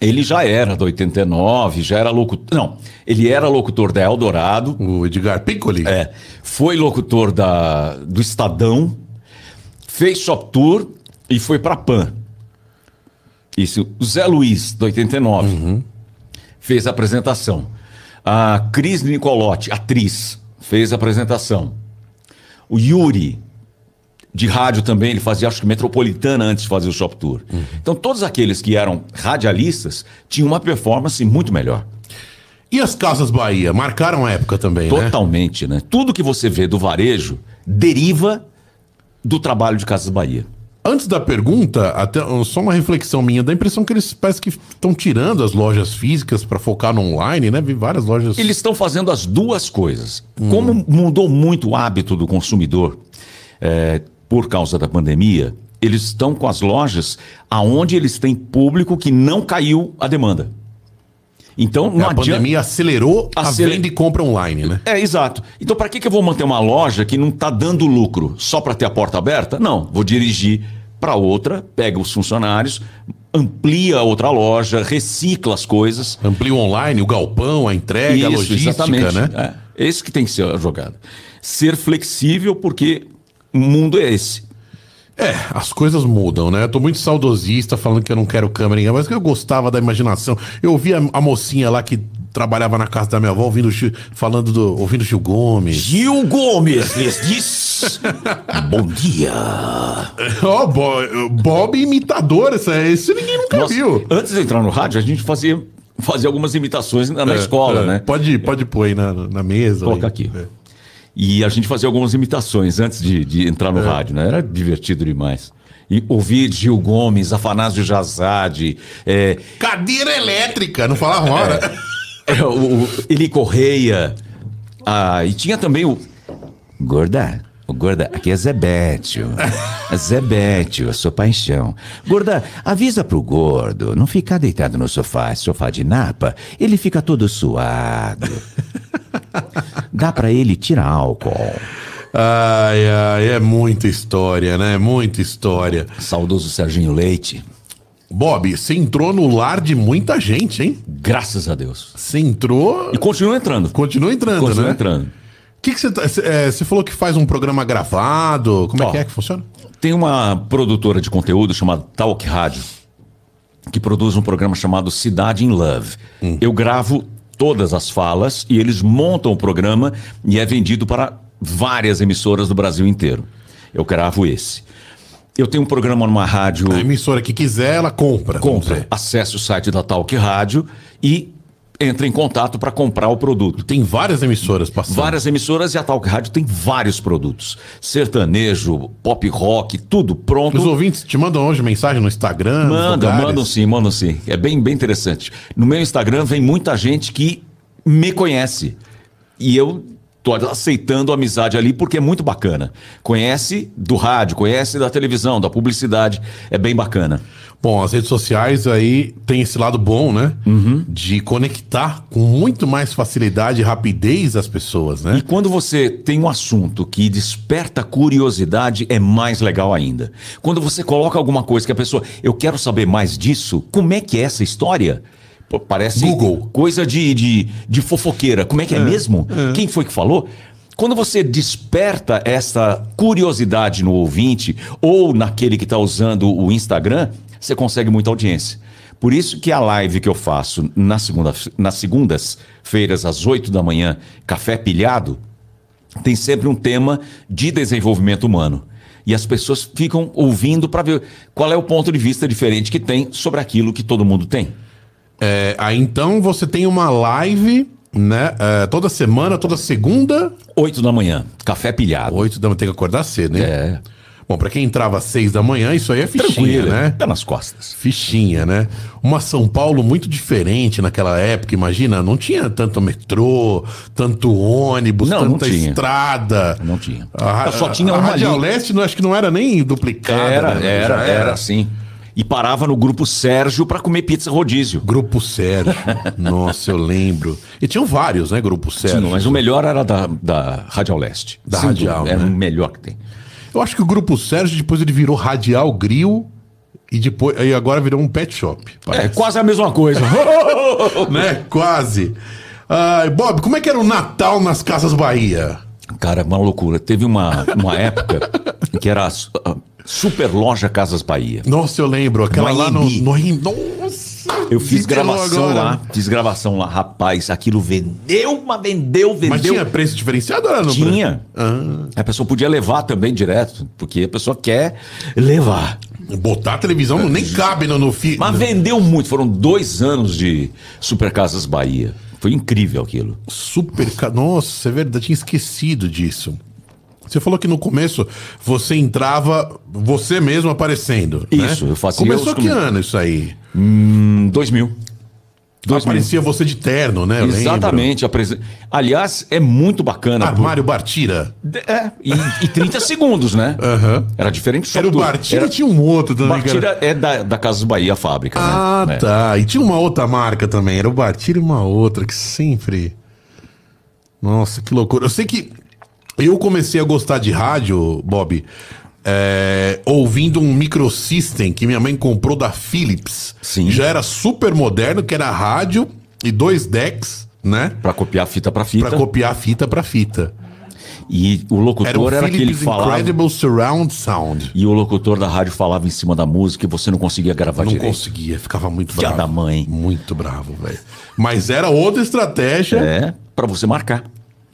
ele já era do 89, já era locutor. Não, ele era locutor da Eldorado, O Edgar Piccoli. é, foi locutor da, do Estadão, fez Shop Tour e foi pra Pan. Isso, o Zé Luiz, do 89, fez a apresentação. A Cris Nicolotti, atriz, fez a apresentação. O Yuri, de rádio também, ele fazia, acho que metropolitana antes de fazer o Shop Tour. Então, todos aqueles que eram radialistas tinham uma performance muito melhor. E as Casas Bahia? Marcaram a época também, né? Totalmente, né? Tudo que você vê do varejo deriva do trabalho de Casas Bahia. Antes da pergunta, até só uma reflexão minha, dá a impressão que eles parece que estão tirando as lojas físicas para focar no online, né? Vi várias lojas. Eles estão fazendo as duas coisas. Como mudou muito o hábito do consumidor é, por causa da pandemia, eles estão com as lojas aonde eles têm público que não caiu a demanda. Então não a adianta. pandemia acelerou Acele- a venda e compra online, né? É, exato. Então, para que, que eu vou manter uma loja que não está dando lucro só para ter a porta aberta? Não, vou dirigir para outra, pega os funcionários, amplia outra loja, recicla as coisas. Amplia o online, o galpão, a entrega, a logística, né? É, esse que tem que ser a jogada. Ser flexível, porque o mundo é esse. É, as coisas mudam, né? Eu tô muito saudosista falando que eu não quero câmera, mas que eu gostava da imaginação. Eu ouvi a, a mocinha lá que trabalhava na casa da minha avó ouvindo Gil- falando do ouvindo Gil Gomes. Gil Gomes lhes diz: <laughs> Bom dia. Ó, Bo- Bob imitador, esse, esse ninguém nunca Nossa, viu. antes de entrar no rádio, a gente fazia, fazia algumas imitações na, na É, escola, é. né? Pode, pode pôr aí na, na mesa. Coloca aí. aqui. É. E a gente fazia algumas imitações antes de, de entrar É. no rádio, né? Era divertido demais. E ouvir Gil Gomes, Afanásio Jazade, é, Cadeira elétrica, não falava hora. é, o, o Eli Correia. Ah, e tinha também o. Gorda, o Gorda, aqui é Zebétio. Zebétio, a sua paixão. Gorda, avisa pro gordo não ficar deitado no sofá, sofá de napa, ele fica todo suado. Dá pra ele tirar álcool. Ai, ai, é muita história, né? Muita história. Saudoso Serginho Leite. Bob, você entrou no lar de muita gente, hein? Graças a Deus. Você entrou. E continua entrando. Continua entrando, Continua né? entrando. O que que você tá- é, Você falou que faz um programa gravado. Como é Ó. que é que funciona? Tem uma produtora de conteúdo chamada Talk Rádio, que produz um programa chamado Cidade in Love. Eu gravo todas as falas e eles montam o programa e é vendido para várias emissoras do Brasil inteiro. Eu gravo esse. Eu tenho um programa numa rádio. A emissora que quiser, ela compra. Compra, acesse o site da Talk Rádio e entra em contato para comprar o produto. Tem várias emissoras passando. Várias emissoras e a Talk Rádio tem vários produtos. Sertanejo, pop rock, tudo pronto. Os ouvintes te mandam hoje mensagem no Instagram? lugares? mandam sim, mandam sim. É bem, bem interessante. No meu Instagram vem muita gente que me conhece. E eu tô aceitando a amizade ali porque é muito bacana. Conhece do rádio, conhece da televisão, da publicidade. É bem bacana. Bom, as redes sociais aí tem esse lado bom, né? Uhum. De conectar com muito mais facilidade e rapidez as pessoas, né? E quando você tem um assunto que desperta curiosidade, é mais legal ainda. Quando você coloca alguma coisa que a pessoa, eu quero saber mais disso, como é que é essa história? Pô, parece Google. coisa de, de, de fofoqueira. Como é que é, mesmo? Quem foi que falou? Quando você desperta essa curiosidade no ouvinte ou naquele que está usando o Instagram, você consegue muita audiência. Por isso que a live que eu faço na segunda, nas segundas-feiras, às 8 da manhã, Café Pilhado, tem sempre um tema de desenvolvimento humano. E as pessoas ficam ouvindo para ver qual é o ponto de vista diferente que tem sobre aquilo que todo mundo tem. É, aí então você tem uma live, né? é, toda semana, toda segunda, 8 da manhã, Café Pilhado. oito da manhã, tem que acordar cedo, né? É, Bom, pra quem entrava às seis da manhã, isso aí é fichinha, tranquilo, né? Pé nas costas. Fichinha, né? Uma São Paulo muito diferente naquela época, imagina, não tinha tanto metrô, tanto ônibus, Não, não tanta tinha. estrada. Não tinha. A, Só tinha uma a ali. Leste, não, acho que não era nem duplicada. Era, né? era, era, sim. E parava no grupo Sérgio para comer pizza rodízio. Grupo Sérgio. <laughs> Nossa, eu lembro. E tinham vários, né? Grupo Sérgio. Tinha, mas o melhor era da, da Radial Leste. Da Sem Radial, Era né? o melhor que tem. Eu acho que o Grupo Sérgio, depois ele virou Radial Grill e depois e agora virou um pet shop. É parece. quase a mesma coisa. <laughs> <laughs> né? Quase. Ai, Bob, como é que era o Natal nas Casas Bahia? Cara, uma loucura. Teve uma, uma época que era Super Loja Casas Bahia. Nossa, eu lembro. Aquela No lá no, no Nossa! Eu fiz gravação agora. lá, fiz gravação lá. Rapaz, aquilo vendeu, mas vendeu, vendeu. Mas tinha preço diferenciado ou no Tinha. Ah. A pessoa podia levar também direto, porque a pessoa quer levar. Botar a televisão não nem cabe no, no. Mas vendeu muito. Foram dois anos de Super Casas Bahia. Foi incrível aquilo. Super. Nossa, é verdade, tinha esquecido disso. Você falou que no começo você entrava, você mesmo aparecendo. né? Isso, eu fazia Começou que ano isso aí? Hum, 2000. 2000. Aparecia você de terno, né? Eu. Exatamente. apresen- Aliás, é muito bacana. Armário Bartira. É, e, e 30 <laughs> segundos, né? Aham. Era diferente Era o Bartira era- tinha um outro também. era- Bartira é da, da Casas Bahia, a fábrica, Ah, né? É. tá. E tinha uma outra marca também. Era o Bartira e uma outra que sempre. Nossa, que loucura. Eu sei que eu comecei a gostar de rádio, Bob, é, ouvindo um microsystem que minha mãe comprou da Philips. Sim. Já era super moderno, que era rádio e dois decks, né? Pra copiar fita pra fita. Pra copiar fita pra fita. E o Era locutor era, aquele que falava. Incredible Surround Sound. E o locutor da rádio falava em cima da música e você não conseguia gravar Não direito. conseguia, ficava muito Filha bravo. da mãe. Muito bravo, velho. Mas era outra estratégia. É, pra você marcar.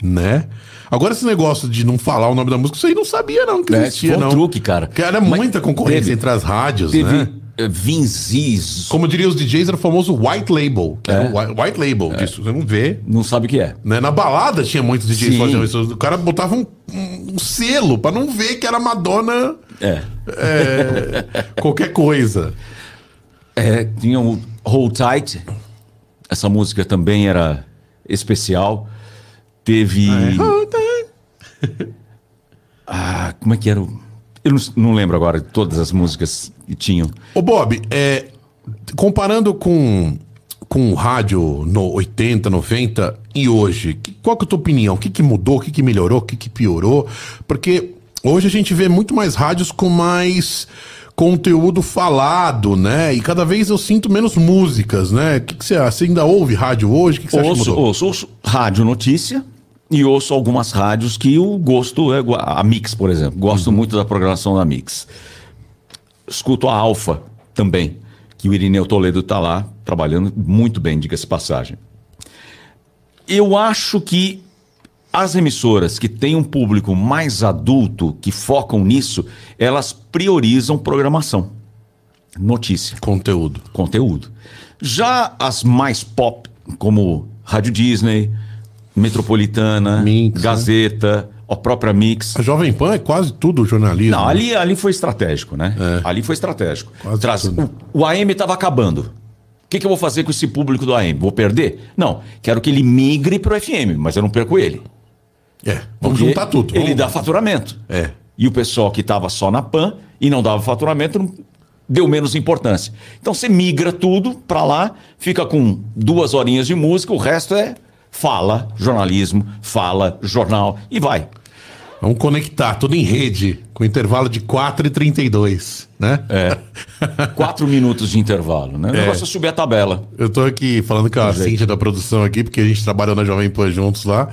Né? Agora esse negócio de não falar o nome da música, isso aí não sabia não que É, existia, foi um não. truque, cara. Que era Mas muita concorrência teve- entre as rádios, Teve né? eh, Vinzis. Como diriam os DJs, era o famoso white label. É. white, white label disso, você não vê. Não sabe o que é. Né? Na balada tinha muitos DJs fazendo isso. O cara botava um, um- um selo pra não ver que era Madonna É. é, qualquer coisa. É, tinha o Hold Tight. Essa música também era especial. Teve. <laughs> Ah, como é que era? o- Eu não, não lembro agora de todas as músicas que tinham. Ô Bob, é, comparando com, com o rádio no 80, 90 e hoje, que- qual que é a tua opinião? O que, que mudou? O que, que melhorou? O que, que piorou? Porque hoje a gente vê muito mais rádios com mais conteúdo falado, né? E cada vez eu sinto menos músicas, né? O que, que você acha? Você ainda ouve rádio hoje? O que, que você acha que Ouço, mudou? ouço, ouço rádio notícia e ouço algumas rádios que o gosto é a Mix, por exemplo. Gosto Uhum. muito da programação da Mix. Escuto a Alfa também, que o Irineu Toledo está lá trabalhando muito bem, diga-se passagem. Eu acho que as emissoras que têm um público mais adulto, que focam nisso, elas priorizam programação, notícia Conteúdo. conteúdo. Já as mais pop, como Rádio Disney, Metropolitana, Mix, né? Gazeta, a própria Mix. A Jovem Pan é quase tudo jornalismo. Não, ali, ali foi estratégico, né? Ali foi estratégico. Quase Traz- tudo. o, o AM estava acabando. O que, que eu vou fazer com esse público do AM? Vou perder? Não. Quero que ele migre para o FM, mas eu não perco ele. É, vamos Porque juntar tudo. Ele vamos- dá faturamento. É. E o pessoal que estava só na PAN e não dava faturamento não deu menos importância. Então você migra tudo para lá, fica com duas horinhas de música, o resto é fala, jornalismo, fala, jornal e vai. Vamos conectar tudo em rede, com intervalo de 4 e 32, né? É. Quatro minutos de intervalo, né? O negócio é subir a tabela. Eu tô aqui falando com a. Cíntia da produção aqui, porque a gente trabalhou na Jovem Pan juntos lá.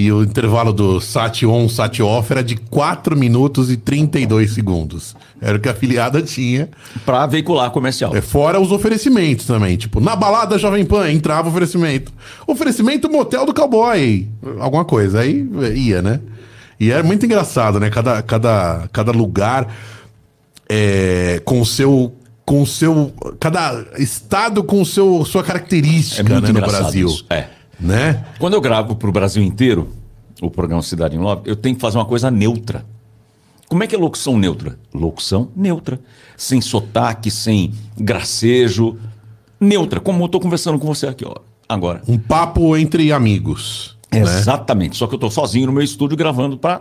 E o intervalo do SAT on, SAT off era de 4 minutos e 32 segundos. Era o que a afiliada tinha. Para veicular comercial. É, fora os oferecimentos também. Tipo, na balada Jovem Pan entrava oferecimento. Oferecimento motel do cowboy. Alguma coisa. Aí ia, né? E era muito engraçado, né? Cada, cada, cada lugar é, com o seu. Com o seu. Cada estado com o seu, sua característica É né, no Brasil. isso. É. Né? Quando eu gravo para o Brasil inteiro, o programa Cidade em Love, eu tenho que fazer uma coisa neutra. Como é que é locução neutra? Locução neutra. Sem sotaque, sem gracejo. Neutra, como eu estou conversando com você aqui ó, agora. Um papo entre amigos. né? Exatamente. Só que eu estou sozinho no meu estúdio gravando para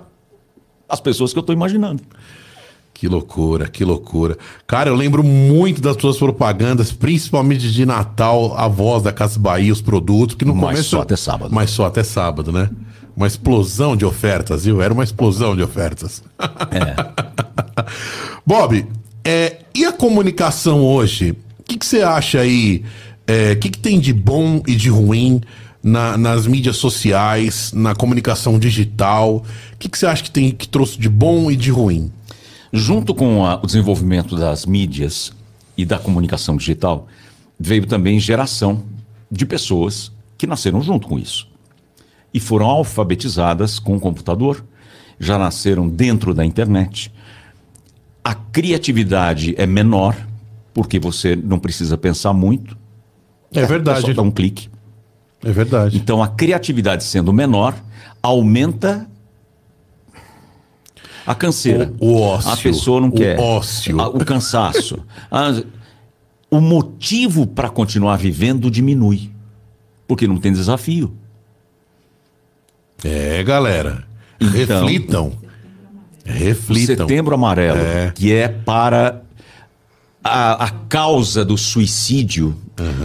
as pessoas que eu estou imaginando. Que loucura, que loucura. Cara, eu lembro muito das suas propagandas, principalmente de Natal, a voz da Casa Bahia, os produtos, que no Mas começo... só até sábado. Mas só até sábado, né? Uma explosão de ofertas, viu? Era uma explosão de ofertas. É. <laughs> Bob, é, e a comunicação hoje? O que, que você acha aí? é, O que, que tem de bom e de ruim na- nas mídias sociais, na comunicação digital? O que, que você acha que tem que trouxe de bom e de ruim? Junto com a- o desenvolvimento das mídias e da comunicação digital, veio também geração de pessoas que nasceram junto com isso. E foram alfabetizadas com o computador, já nasceram dentro da internet. A criatividade é menor, porque você não precisa pensar muito. É É verdade. só dar um clique. É verdade. Então, a criatividade sendo menor, aumenta a canseira. O- o ócio. A pessoa não O quer. ócio. A- o cansaço. A- o motivo para continuar vivendo diminui. Porque não tem desafio. É, galera. Então- Reflitam. O Reflitam. Setembro Amarelo, É. que é para a, a causa do suicídio,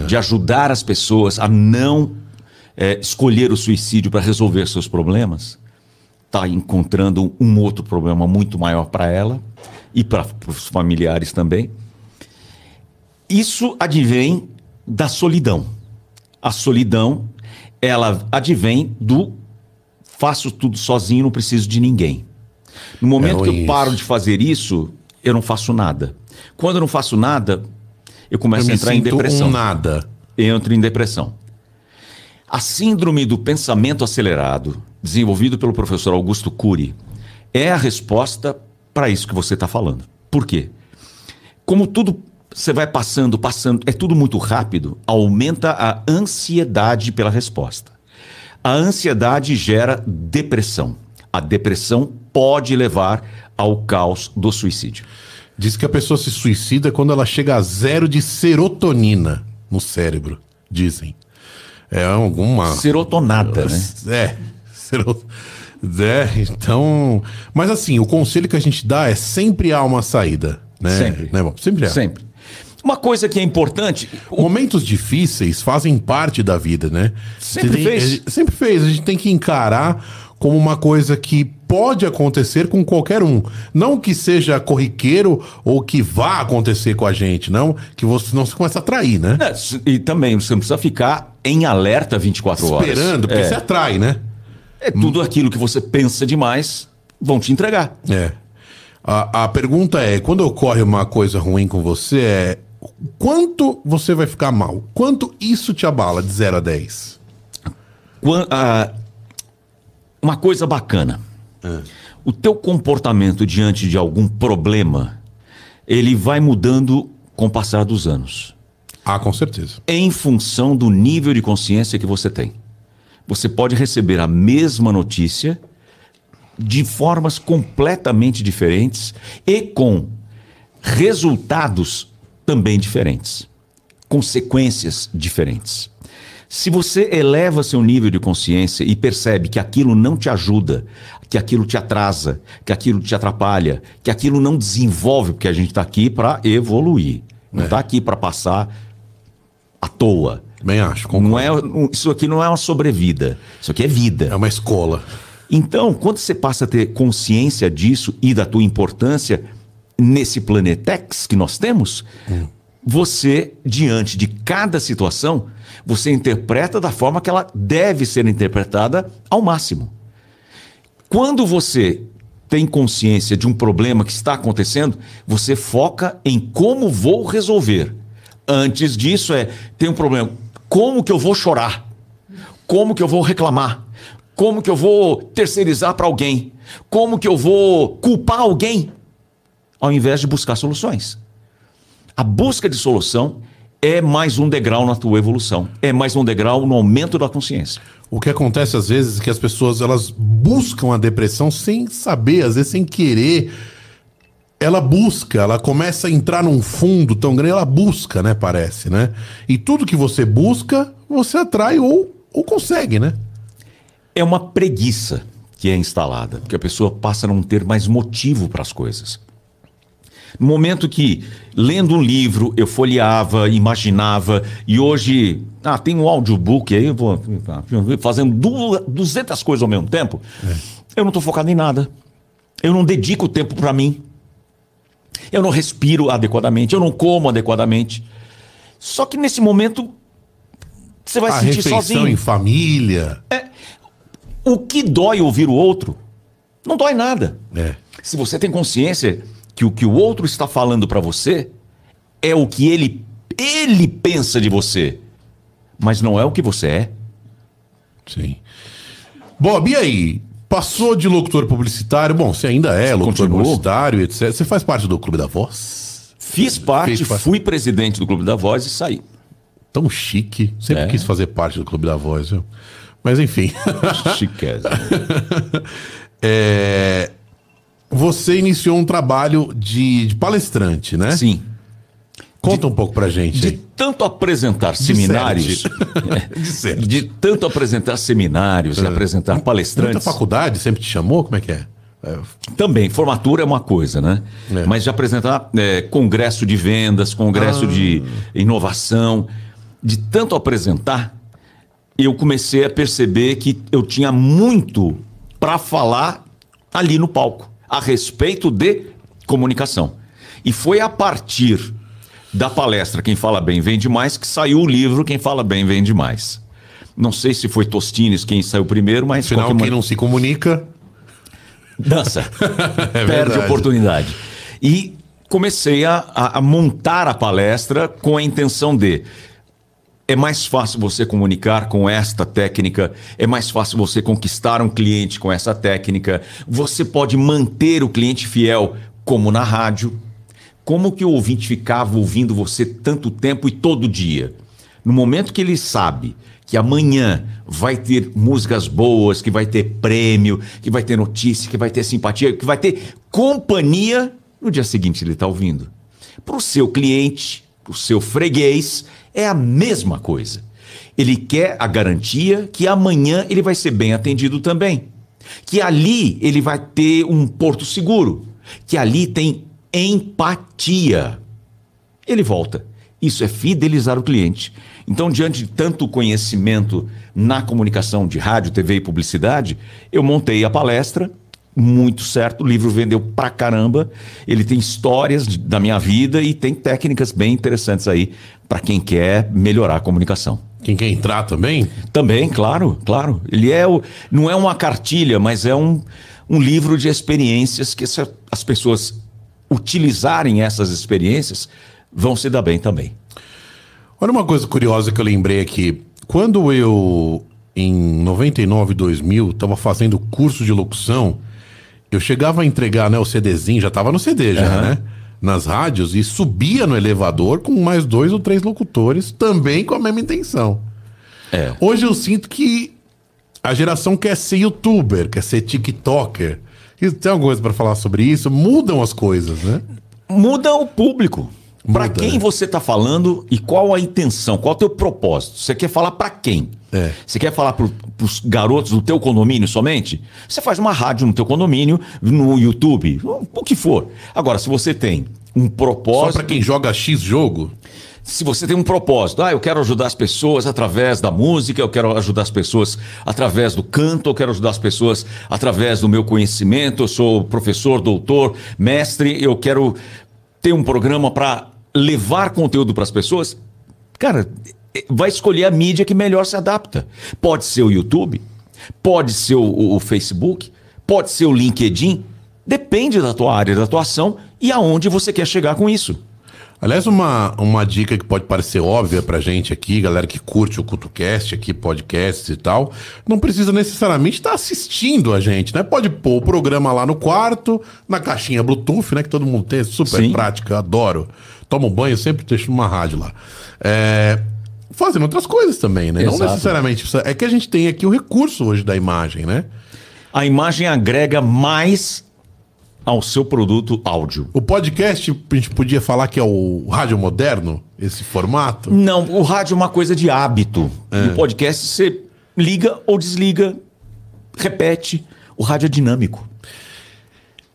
de ajudar as pessoas a não é, escolher o suicídio para resolver seus problemas, está encontrando um outro problema muito maior para ela e para os familiares também. Isso advém da solidão. A solidão, ela advém do faço tudo sozinho, não preciso de ninguém. No momento É que eu isso. paro de fazer isso, eu não faço nada. Quando eu não faço nada, eu Eu começo a me entrar em depressão. um nada. Eu entro em depressão. A síndrome do pensamento acelerado, desenvolvido pelo professor Augusto Cury, é a resposta para isso que você está falando. Por quê? Como tudo você vai passando, passando, é tudo muito rápido, aumenta a ansiedade pela resposta. A ansiedade gera depressão. A depressão pode levar ao caos do suicídio. Diz que a pessoa se suicida quando ela chega a zero de serotonina no cérebro. Dizem. É alguma. Serotonada, né? É. É, então. Mas assim, o conselho que a gente dá é sempre há uma saída. Né? Sempre. Né, sempre há. Sempre. Uma coisa que é importante, Momentos difíceis fazem parte da vida, né? Sempre Tem- fez. gente- sempre fez. A gente tem que encarar como uma coisa que pode acontecer com qualquer um. Não que seja corriqueiro ou que vá acontecer com a gente, não. Que você não se começa a atrair, né? né, e também você não precisa ficar em alerta 24 horas. Esperando, porque é, você atrai, né? é tudo aquilo que você pensa demais, vão te entregar. É. A, a pergunta é: quando ocorre uma coisa ruim com você, é quanto você vai ficar mal? Quanto isso te abala de 0 a 10? Quan- ah, uma coisa bacana. O teu comportamento diante de algum problema, ele vai mudando com o passar dos anos. Ah, com certeza. em função do nível de consciência que você tem. Você pode receber a mesma notícia de formas completamente diferentes e com resultados também diferentes. consequências diferentes. Se você eleva seu nível de consciência e percebe que aquilo não te ajuda, que aquilo te atrasa, que aquilo te atrapalha, que aquilo não desenvolve, porque a gente está aqui para evoluir, não está aqui para passar à toa. Bem acho, Não é, concordo. isso aqui não é uma sobrevida, isso aqui é vida. É uma escola. Então, quando você passa a ter consciência disso e da tua importância nesse planetex que nós temos, você, diante de cada situação, você interpreta da forma que ela deve ser interpretada ao máximo. Quando você tem consciência de um problema que está acontecendo, você foca em como vou resolver. Antes disso é, tem um problema, como que eu vou chorar? Como que eu vou reclamar? Como que eu vou terceirizar para alguém? Como que eu vou culpar alguém? Ao invés de buscar soluções. A busca de solução é mais um degrau na tua evolução, é mais um degrau no aumento da consciência. O que acontece às vezes é que as pessoas elas buscam a depressão sem saber, às vezes sem querer. Ela busca, ela começa a entrar num fundo tão grande, ela busca, né? Parece, né? E tudo que você busca, você atrai ou, ou consegue, né? É uma preguiça que é instalada, porque a pessoa passa a não ter mais motivo para as coisas. No momento que, lendo um livro, eu folheava, imaginava, e hoje, ah, tem um audiobook aí, eu vou ah, fazendo du- 200 coisas ao mesmo tempo, eu não estou focado em nada. Eu não dedico tempo para mim. Eu não respiro adequadamente, eu não como adequadamente. Só que nesse momento, você vai a se sentir sozinho. em família. O que dói ouvir o outro, não dói nada. É. Se você tem consciência que o que o outro está falando para você é o que ele, ele pensa de você, mas não é o que você é. Sim. Bob, e aí? Passou de locutor publicitário? Bom, você ainda é locutor continuou? publicitário, etc. Você faz parte do Clube da Voz? Fiz parte, parte. fui presidente do Clube da Voz e saí. Tão chique. Sempre É. quis fazer parte do Clube da Voz, viu? Mas enfim. Chiqueza. <laughs> É, Você iniciou um trabalho de, de palestrante, né? Sim. Conta um pouco pra gente De aí. tanto apresentar seminários, Disserte. <laughs> de tanto apresentar seminários e apresentar Muita palestrantes. faculdade sempre te chamou? Como é que é? É, Também, formatura é uma coisa, né? É. Mas de apresentar é, congresso de vendas, congresso de inovação, de tanto apresentar, eu comecei a perceber que eu tinha muito para falar ali no palco, a respeito de comunicação. E foi a partir da palestra Quem Fala Bem Vende Mais que saiu o livro Quem Fala Bem Vende Mais. Não sei se foi Tostines quem saiu primeiro, mas Afinal, quem man- não se comunica. dança. <laughs> É Perde oportunidade. E comecei a- a montar a palestra com a intenção de. É mais fácil você comunicar com esta técnica, é mais fácil você conquistar um cliente com essa técnica, você pode manter o cliente fiel, como na rádio. Como que o ouvinte ficava ouvindo você tanto tempo e todo dia? No momento que ele sabe que amanhã vai ter músicas boas, que vai ter prêmio, que vai ter notícia, que vai ter simpatia, que vai ter companhia, no dia seguinte ele está ouvindo. Para o seu cliente, para o seu freguês, é a mesma coisa. Ele quer a garantia que amanhã ele vai ser bem atendido também. Que ali ele vai ter um porto seguro. Que ali tem empatia ele volta. Isso é fidelizar o cliente. Então, diante de tanto conhecimento na comunicação de rádio, TV e publicidade, eu montei a palestra, muito certo. O livro vendeu pra caramba. Ele tem histórias de- da minha vida e tem técnicas bem interessantes aí para quem quer melhorar a comunicação. Quem quer entrar também? Também, claro, claro. Ele é o, não é uma cartilha, mas é um, um livro de experiências que se as pessoas utilizarem essas experiências vão se dar bem também. Olha uma coisa curiosa que eu lembrei aqui. Quando eu, em 99, 2000, estava fazendo curso de locução, eu chegava a entregar né, o CDzinho, já estava no CD já, Aham. né? Nas rádios, e subia no elevador com mais dois ou três locutores, também com a mesma intenção. É. Hoje eu sinto que a geração quer ser youtuber, quer ser tiktoker. E Tem alguma coisa para falar sobre isso? Mudam as coisas, né? Muda o público. Para quem né? você está falando e qual a intenção, qual o teu propósito? Você quer falar para quem? É. Você quer falar para os garotos do teu condomínio somente? Você faz uma rádio no teu condomínio, no YouTube, o que for. Agora, se você tem um Só propósito, pra quem joga X jogo? se você tem um propósito, ah, eu quero ajudar as pessoas através da música, eu quero ajudar as pessoas através do canto, eu quero ajudar as pessoas através do meu conhecimento, eu sou professor, doutor, mestre, eu quero ter um programa para levar conteúdo para as pessoas. Cara, vai escolher a mídia que melhor se adapta. Pode ser o YouTube, pode ser o, o- Facebook, pode ser o LinkedIn, depende da tua área de atuação e aonde você quer chegar com isso. Aliás, uma, uma dica que pode parecer óbvia pra gente aqui, galera que curte o CutoCast aqui, podcasts e tal, não precisa necessariamente estar assistindo a gente, né? Pode pôr o programa lá no quarto, na caixinha Bluetooth, né? Que todo mundo tem, é super Sim. prática, adoro. Tomo banho, sempre deixo uma rádio lá. É, fazendo outras coisas também, né? Não Exato. necessariamente. precisa- É que a gente tem aqui o recurso hoje da imagem, né? A imagem agrega mais ao seu produto áudio. O podcast, a gente podia falar que é o rádio moderno, esse formato. Não, o rádio é uma coisa de hábito. E o podcast você liga ou desliga, repete. O rádio é dinâmico.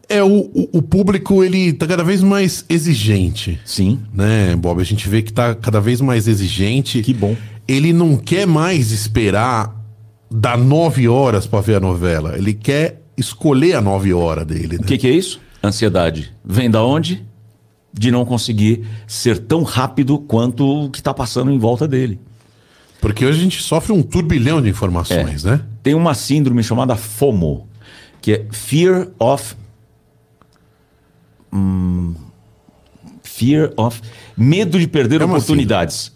É, o, o, público, ele tá cada vez mais exigente. Sim. Né, Bob? A gente vê que tá cada vez mais exigente. Que bom. Ele não quer mais esperar dar nove horas pra ver a novela. Ele quer escolher a nove horas dele, né? O que, que é isso? Ansiedade. Vem da onde? De não conseguir ser tão rápido quanto o que está passando em volta dele. Porque hoje a gente sofre um turbilhão de informações, É. né? Tem uma síndrome chamada FOMO, que é Fear of. Hum, fear of. Medo de perder É oportunidades.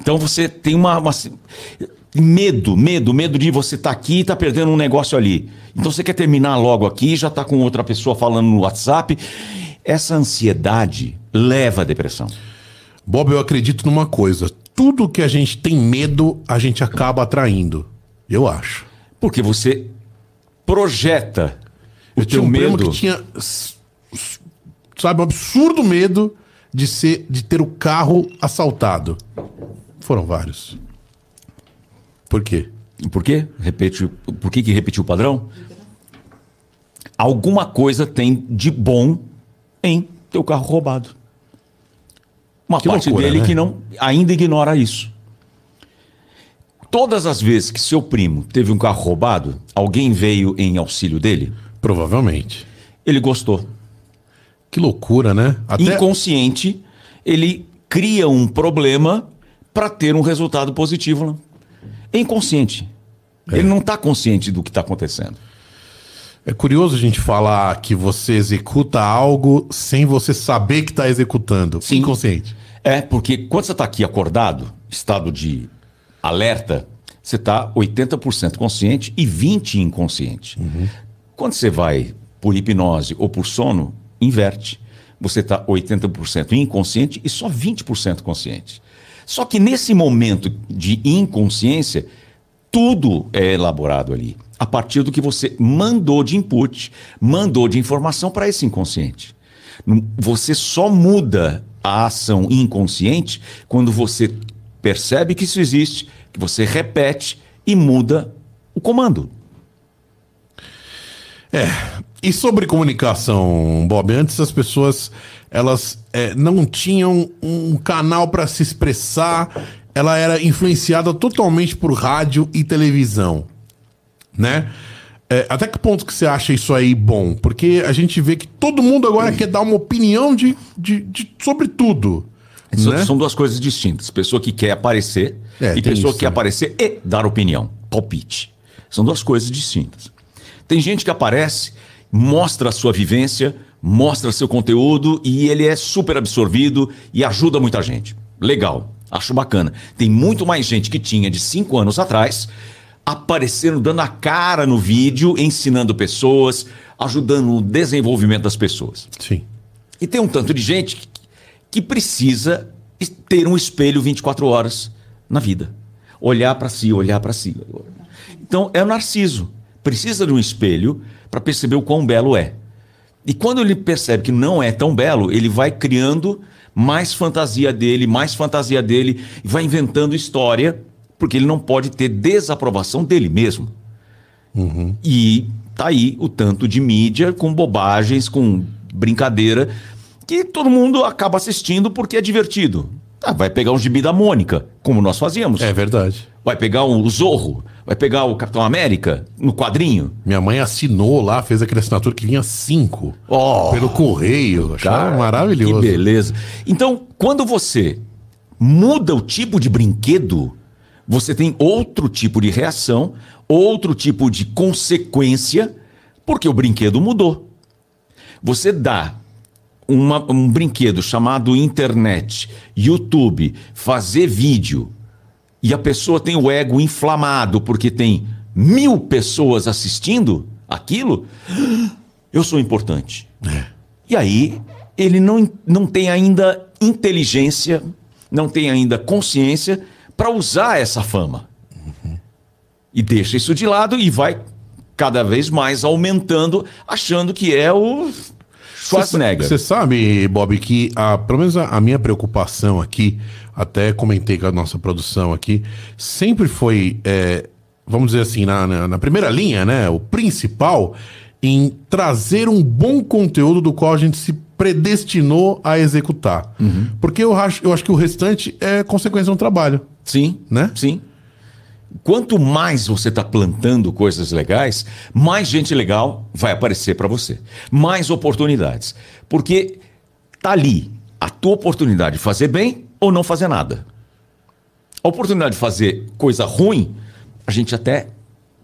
Então você tem uma, uma Medo, medo, medo de você estar aqui e estar perdendo um negócio ali. Então você quer terminar logo aqui, já está com outra pessoa falando no WhatsApp. Essa ansiedade leva à depressão. Bob, eu acredito numa coisa. Tudo que a gente tem medo, a gente acaba atraindo. Eu acho. Porque você projeta o Eu tinha teu um medo. que tinha, sabe, um absurdo medo de ser, de ter o carro assaltado. Foram vários. Por quê? Por quê? Repete, por que, que repetiu o padrão? Alguma coisa tem de bom em ter o carro roubado. Uma Que parte loucura, dele né? que não ainda ignora isso. Todas as vezes que seu primo teve um carro roubado, alguém veio em auxílio dele, Provavelmente. ele gostou. Que loucura, né? Até Inconsciente, ele cria um problema para ter um resultado positivo. né? É inconsciente. Ele não está consciente do que está acontecendo. é curioso a gente falar que você executa algo sem você saber que está executando. Sim. Inconsciente. É, porque quando você está aqui acordado, estado de alerta, você está 80% consciente e 20% inconsciente. Quando você vai por hipnose ou por sono, inverte. Você está 80% inconsciente e só 20% consciente. Só que nesse momento de inconsciência, tudo é elaborado ali. A partir do que você mandou de input, mandou de informação para esse inconsciente. Você só muda a ação inconsciente quando você percebe que isso existe, que você repete e muda o comando. E sobre comunicação, Bob, antes as pessoas elas é, não tinham um canal para se expressar, ela era influenciada totalmente por rádio e televisão, né? É, até que ponto que você acha isso aí bom? Porque a gente vê que todo mundo agora quer dar uma opinião de, de, de- sobre tudo. São- né? São duas coisas distintas. Pessoa que quer aparecer É, e pessoa que quer também. aparecer e dar opinião, palpite. São duas coisas distintas. Tem gente que aparece, mostra a sua vivência, mostra seu conteúdo e ele é super absorvido e ajuda muita gente. Legal, acho bacana. Tem muito mais gente que tinha de cinco anos atrás aparecendo, dando a cara no vídeo, ensinando pessoas, ajudando no desenvolvimento das pessoas. Sim. E tem um tanto de gente que, precisa ter um espelho 24 horas na vida. Olhar para si, olhar para si. Então, é o narciso. Precisa de um espelho para perceber o quão belo é. E quando ele percebe que não é tão belo, ele vai criando mais fantasia dele, mais fantasia dele, e vai inventando história, porque ele não pode ter desaprovação dele mesmo. E tá aí o tanto de mídia com bobagens, com brincadeira, que todo mundo acaba assistindo porque é divertido. Ah, vai pegar um gibi da Mônica, como nós fazíamos. É verdade. Vai pegar o Zorro, vai pegar o Capitão América no quadrinho. Minha mãe assinou lá, fez aquele assinatura que vinha cinco. Oh, pelo correio. Cara, maravilhoso. Que beleza. Então, quando você muda o tipo de brinquedo, você tem outro tipo de reação, outro tipo de consequência, porque o brinquedo mudou. Você dá uma- um brinquedo chamado internet, YouTube, fazer vídeo, e a pessoa tem o ego inflamado porque tem mil pessoas assistindo aquilo, eu sou importante. E aí, ele não, não tem ainda inteligência, não tem ainda consciência para usar essa fama. E deixa isso de lado e vai cada vez mais aumentando, achando que é o Schwarzenegger. Você sabe, Bob, que a, pelo menos a, a minha preocupação aqui, até comentei com a nossa produção aqui, sempre foi, é, vamos dizer assim, na, na, na primeira linha, né? O principal em trazer um bom conteúdo do qual a gente se predestinou a executar. Porque eu acho, eu acho que o restante é consequência de um trabalho. Sim, Né? Sim. Quanto mais você está plantando coisas legais, mais gente legal vai aparecer para você. Mais oportunidades. Porque tá ali a tua oportunidade de fazer bem ou não fazer nada. A oportunidade de fazer coisa ruim, a gente até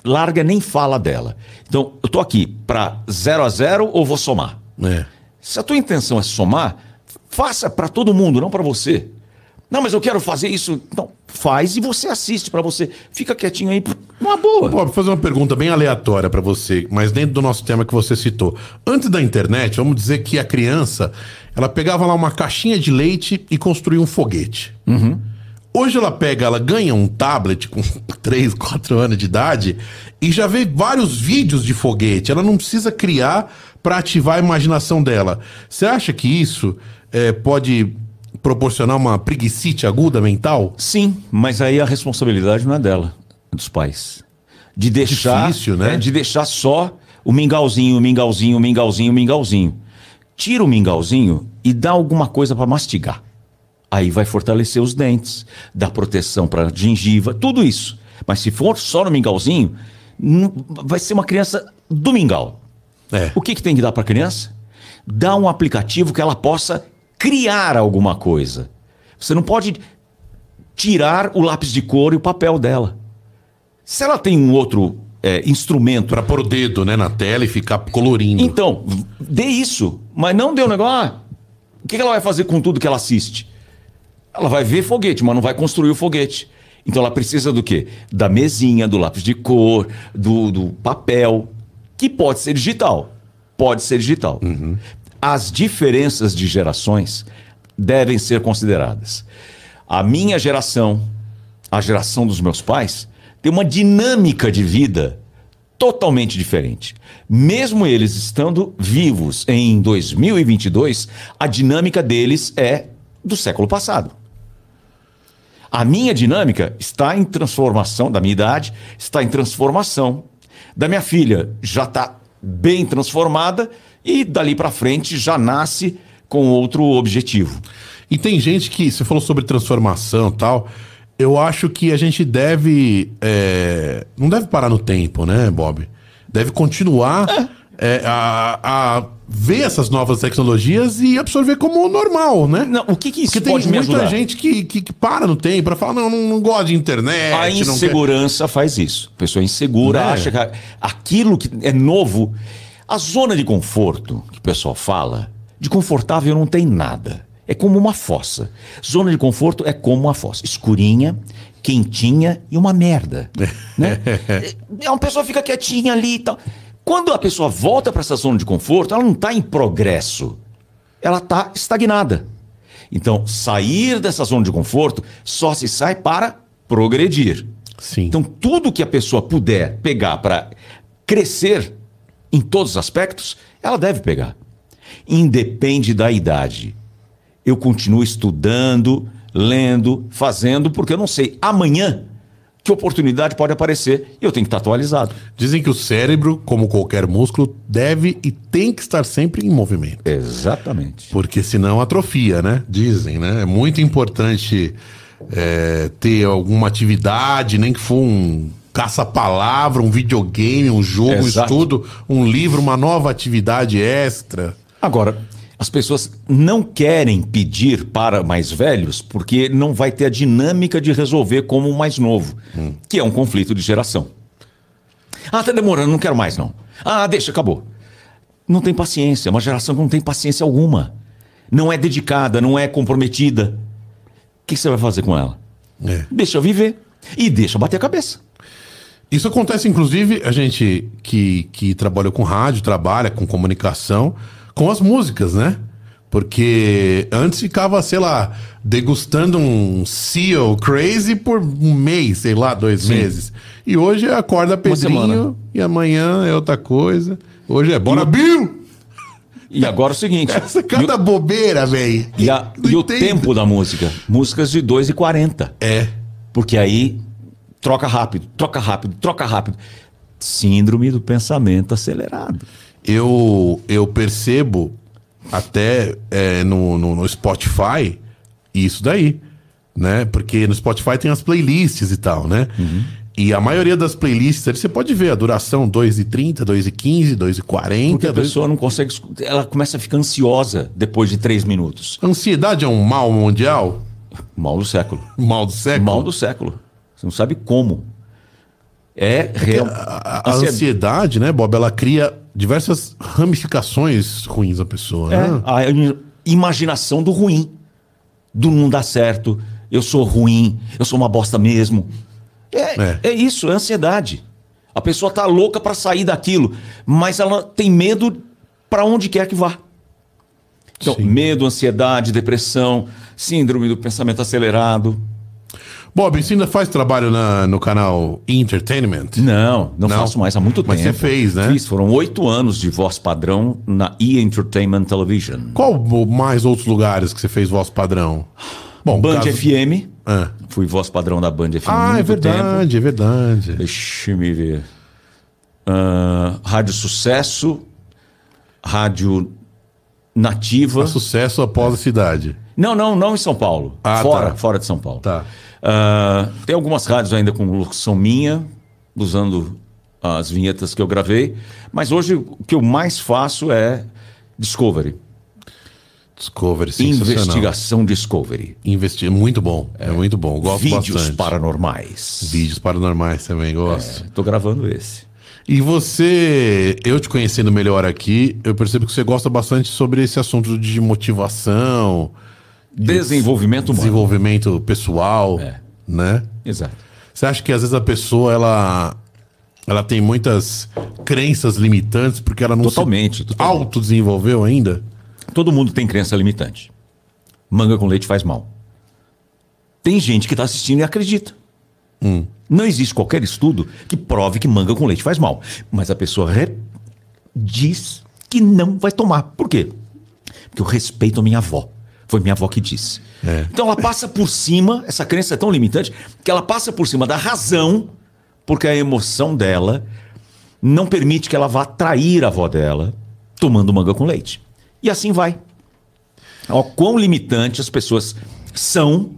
larga nem fala dela. Então, eu tô aqui para zero a zero ou vou somar? É. Se a tua intenção é somar, faça para todo mundo, não para você. Não, mas eu quero fazer isso. Então, faz e você assiste para você. Fica quietinho aí, uma boa. Bob, vou fazer uma pergunta bem aleatória pra você, mas dentro do nosso tema que você citou. Antes da internet, vamos dizer que a criança, ela pegava lá uma caixinha de leite e construía um foguete. Hoje ela pega, ela ganha um tablet com <laughs> 3, 4 anos de idade e já vê vários vídeos de foguete. Ela não precisa criar pra ativar a imaginação dela. Você acha que isso eh, pode proporcionar uma preguicite aguda mental? Sim, mas aí a responsabilidade não é dela, é dos pais. De deixar, Difícil, né? é, de deixar só o mingauzinho, o mingauzinho, o mingauzinho, o mingauzinho. Tira o mingauzinho e dá alguma coisa para mastigar. Aí vai fortalecer os dentes, dá proteção para gengiva, tudo isso. Mas se for só no mingauzinho, vai ser uma criança do mingau. É. O que, que tem que dar para a criança? Dá um aplicativo que ela possa criar alguma coisa. Você não pode tirar o lápis de cor e o papel dela. Se ela tem um outro é, instrumento, Pra pôr o dedo, né, na tela e ficar colorindo. então, dê isso. Mas não dê o negócio. Ah, o que ela vai fazer com tudo que ela assiste? Ela vai ver foguete, mas não vai construir o foguete. Então ela precisa do quê? Da mesinha, do lápis de cor, do, do papel, que pode ser digital. Pode ser digital. As diferenças de gerações devem ser consideradas. A minha geração, a geração dos meus pais, tem uma dinâmica de vida totalmente diferente. Mesmo eles estando vivos em 2022, a dinâmica deles é do século passado. A minha dinâmica está em transformação, da minha idade, está em transformação. Da minha filha já está bem transformada e dali para frente já nasce com outro objetivo. E tem gente que, você falou sobre transformação e tal, eu acho que a gente deve. é, não deve parar no tempo, né, Bob? Deve continuar é, a, a ver essas novas tecnologias e absorver como normal, né? Não, o que, que isso Porque tem pode me muita ajudar? gente que, que, que para no tempo para falar, não, não, não gosto de internet. A não quer- insegurança faz isso. A pessoa insegura Né? acha que aquilo que é novo. A zona de conforto que o pessoal fala, de confortável não tem nada. É como uma fossa. Zona de conforto é como uma fossa. Escurinha, quentinha e uma merda. <laughs> né? É, Uma pessoa fica quietinha ali e tal. Quando a pessoa volta para essa zona de conforto, ela não está em progresso. Ela está estagnada. Então, sair dessa zona de conforto só se sai para progredir. Sim. Então, tudo que a pessoa puder pegar para crescer em todos os aspectos, ela deve pegar. Independe da idade. Eu continuo estudando, lendo, fazendo, porque eu não sei amanhã que oportunidade pode aparecer e eu tenho que estar atualizado. Dizem que o cérebro, como qualquer músculo, deve e tem que estar sempre em movimento. Exatamente. Porque senão atrofia, né? Dizem, né? É muito importante é, ter alguma atividade, nem que for um caça-palavra, um videogame, um jogo, um estudo, um livro, uma nova atividade extra. Agora, as pessoas não querem pedir para mais velhos porque não vai ter a dinâmica de resolver como o mais novo, que é um conflito de geração. Ah, tá demorando, não quero mais não. Ah, deixa, acabou. Não tem paciência, uma geração que não tem paciência alguma. Não é dedicada, não é comprometida. O que você vai fazer com ela? É. Deixa viver e deixa bater a cabeça. Isso acontece, inclusive, a gente que, que trabalha com rádio, trabalha com comunicação, com as músicas, né? Porque antes ficava, sei lá, degustando um Seal Crazy por um mês, sei lá, dois Sim. meses. E hoje acorda Pedrinho e amanhã é outra coisa. Hoje é Bora Bill! E agora é o seguinte. <laughs> Essa é e o- cada bobeira, velho. E, a- e o tempo da música? Músicas de 2,40. É. Porque aí troca rápido, troca rápido, troca rápido. Síndrome do pensamento acelerado. eu, eu percebo até é, no, no, no Spotify isso daí, né? Porque no Spotify tem as playlists e tal, né? E a maioria das playlists, ali você pode ver a duração 2,30, 2,15, 2,40. Porque a dois- pessoa não consegue. Ela começa a ficar ansiosa depois de três minutos. Ansiedade é um mal mundial? Mal do século. Mal do século? Mal do século. Você não sabe como. É real. A, a Ansiedade- ansiedade, né, Bob, ela cria diversas ramificações ruins da pessoa, É, né? a im- imaginação do ruim. Do não dar certo. Eu sou ruim. Eu sou uma bosta mesmo. É, É. é. isso, é ansiedade. A pessoa tá louca para sair daquilo, mas ela tem medo para onde quer que vá. Então, Sim. medo, ansiedade, depressão, síndrome do pensamento acelerado. Bob, você ainda faz trabalho na- no canal Entertainment? Não, não, Não. faço mais há muito Mas tempo. você fez, né? Fiz, foram oito anos de voz padrão na E! Entertainment Television. Qual mais outros lugares que você fez voz padrão? Bom, Band caso- FM, Ah, fui voz padrão da Band FM Ah, é muito tempo. verdade, é verdade. Deixa me ver. Ah, Rádio Sucesso, Rádio Nativa. Sucesso após a cidade. Não, não, não em São Paulo. Ah, fora, tá. fora de São Paulo. Tá. Ah, tem algumas rádios ainda com locução minha, usando as vinhetas que eu gravei. Mas hoje o que eu mais faço é Discovery. Discovery. Investigação Discovery. Investi... Muito bom, é, muito bom. Gosto Vídeos bastante. paranormais. Vídeos paranormais também, gosto. Estou gravando esse. E você, eu te conhecendo melhor aqui, eu percebo que você gosta bastante sobre esse assunto de motivação, Desenvolvimento humano. desenvolvimento pessoal, É. né? Exato. Você acha que às vezes a pessoa ela ela tem muitas crenças limitantes porque ela não Totalmente, se totalmente. autodesenvolveu ainda? Todo mundo tem crença limitante. Manga com leite faz mal. Tem gente que está assistindo e acredita. Não existe qualquer estudo que prove que manga com leite faz mal. Mas a pessoa re- diz que não vai tomar. Por quê? Porque eu respeito a minha avó. Foi minha avó que disse. É. Então ela passa por cima, essa crença é tão limitante, que ela passa por cima da razão, porque a emoção dela não permite que ela vá trair a avó dela tomando manga com leite. E assim vai. Ó, quão limitante as pessoas são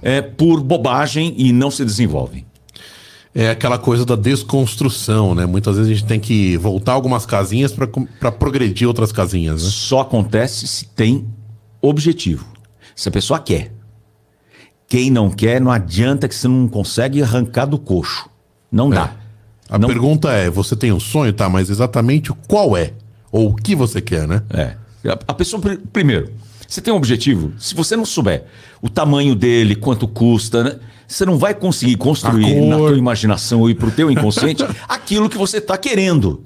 é, por bobagem e não se desenvolvem. É aquela coisa da desconstrução, né? Muitas vezes a gente tem que voltar algumas casinhas para progredir outras casinhas, né? Só acontece se tem objetivo. Se a pessoa quer. Quem não quer, não adianta que você não consegue arrancar do coxo. Não dá. A Não- pergunta é, você tem um sonho, tá? Mas exatamente qual é? Ou o que você quer, né? É. A- pessoa, pri- primeiro, você tem um objetivo. Se você não souber o tamanho dele, quanto custa, né? você não vai conseguir construir na tua imaginação e para o teu inconsciente <laughs> aquilo que você está querendo.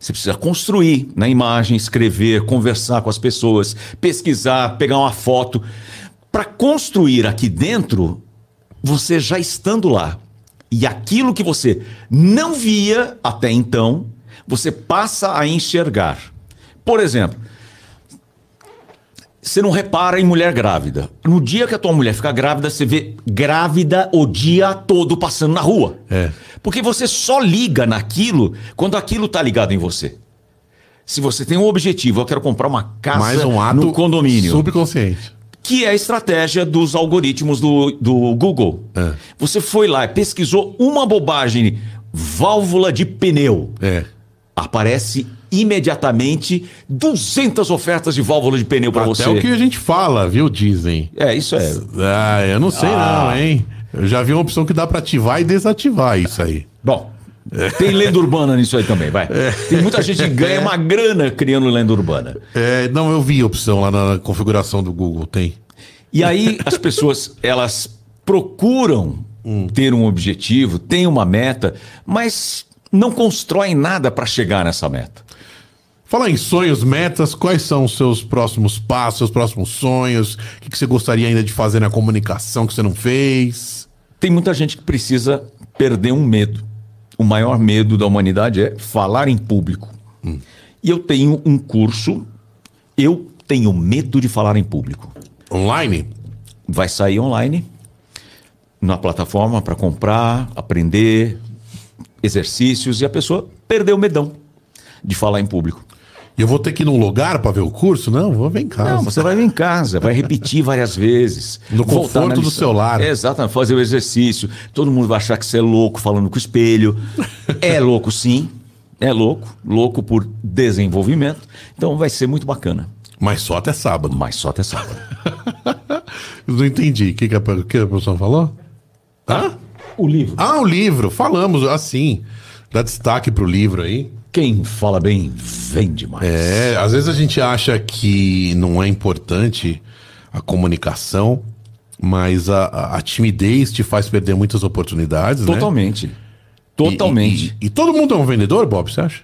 Você precisa construir na imagem, escrever, conversar com as pessoas, pesquisar, pegar uma foto. Para construir aqui dentro, você já estando lá. E aquilo que você não via até então, você passa a enxergar. Por exemplo, você não repara em mulher grávida. No dia que a tua mulher fica grávida, você vê grávida o dia todo passando na rua. É. Porque você só liga naquilo quando aquilo tá ligado em você. Se você tem um objetivo, eu quero comprar uma casa Mais um ato no condomínio, subconsciente. que é a estratégia dos algoritmos do, do Google. É. Você foi lá e pesquisou uma bobagem, válvula de pneu. É. Aparece imediatamente 200 ofertas de válvula de pneu para você. o que a gente fala, viu, dizem. É, isso é. Ah, eu não sei Ah. não, hein? Eu já vi uma opção que dá pra ativar e desativar isso aí. Bom, tem lenda urbana nisso aí também, vai. Tem muita gente que ganha uma grana criando lenda urbana. É, não, eu vi a opção lá na configuração do Google, tem. E aí as pessoas, elas procuram ter um objetivo, têm uma meta, mas não constroem nada para chegar nessa meta. Falar em sonhos, metas, quais são os seus próximos passos, seus próximos sonhos? O que que você gostaria ainda de fazer na comunicação que você não fez? Tem muita gente que precisa perder um medo. O maior medo da humanidade é falar em público. E eu tenho um curso, eu tenho medo de falar em público. Online? Vai sair online na plataforma para comprar, aprender exercícios e a pessoa perdeu o medão de falar em público. E eu vou ter que ir num lugar pra ver o curso? Não, vou ver em casa. Não, você vai vir em casa, vai repetir várias vezes. No conforto do seu lar. Exatamente, fazer o exercício. Todo mundo vai achar que você é louco falando com o espelho. É louco, sim. É louco. Louco por desenvolvimento. Então vai ser muito bacana. Mas só até sábado. Mas só até sábado. <laughs> Não entendi. O que, que, a, que a professora falou? Hã? O livro. Ah, o livro. Falamos assim. Dá destaque pro livro aí. Quem fala bem, vende mais. É, às vezes a gente acha que não é importante a comunicação, mas a, a- timidez te faz perder muitas oportunidades, né? Totalmente. E- Totalmente. E, e- e todo mundo é um vendedor, Bob, você acha?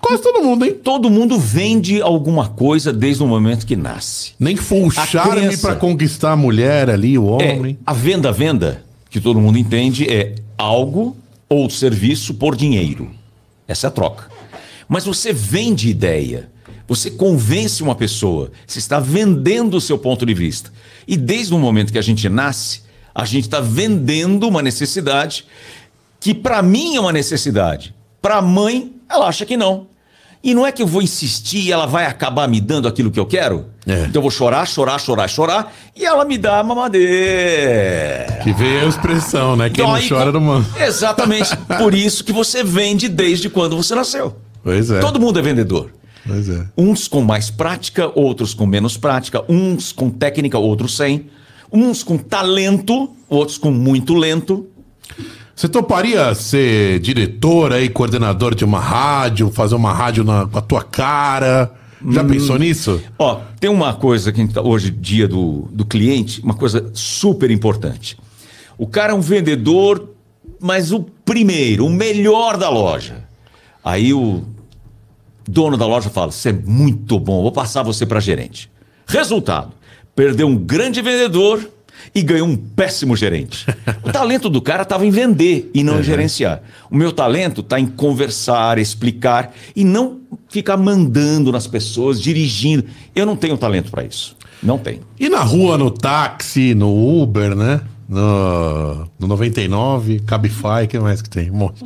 Quase todo mundo, hein? Todo mundo vende alguma coisa desde o momento que nasce. Nem full A charme criança- pra conquistar a mulher ali, o homem. É, a venda, venda, que todo mundo entende, é algo ou serviço por dinheiro. Essa é a troca. Mas você vende ideia, você convence uma pessoa, você está vendendo o seu ponto de vista. E desde o momento que a gente nasce, a gente está vendendo uma necessidade que para mim é uma necessidade. Para a mãe, ela acha que não. E não é que eu vou insistir e ela vai acabar me dando aquilo que eu quero? É. Então eu vou chorar, chorar, chorar, chorar e ela me dá a mamadeira. Que veio a expressão, né? Quem Então, não chora não manda. Exatamente. <laughs> Por isso que você vende desde quando você nasceu. Pois é. Todo mundo é vendedor. Pois é. Uns com mais prática, outros com menos prática, uns com técnica, outros sem. Uns com talento, outros com muito lento. Você toparia ser diretor aí, coordenador de uma rádio, fazer uma rádio na- com a tua cara? Hum. Já pensou nisso? Ó, tem uma coisa que a gente tá- hoje, dia do, do cliente, uma coisa super importante. O cara é um vendedor, mas o primeiro, o melhor da loja. Aí o dono da loja fala: Você é muito bom, vou passar você para gerente. Resultado: perdeu um grande vendedor e ganhou um péssimo gerente. O talento do cara estava em vender e não em gerenciar. O meu talento está em conversar, explicar e não ficar mandando nas pessoas, dirigindo. Eu não tenho talento para isso. Não tenho. E na rua, no táxi, no Uber, né? No, no 99, Cabify, o que mais que tem? Um monte.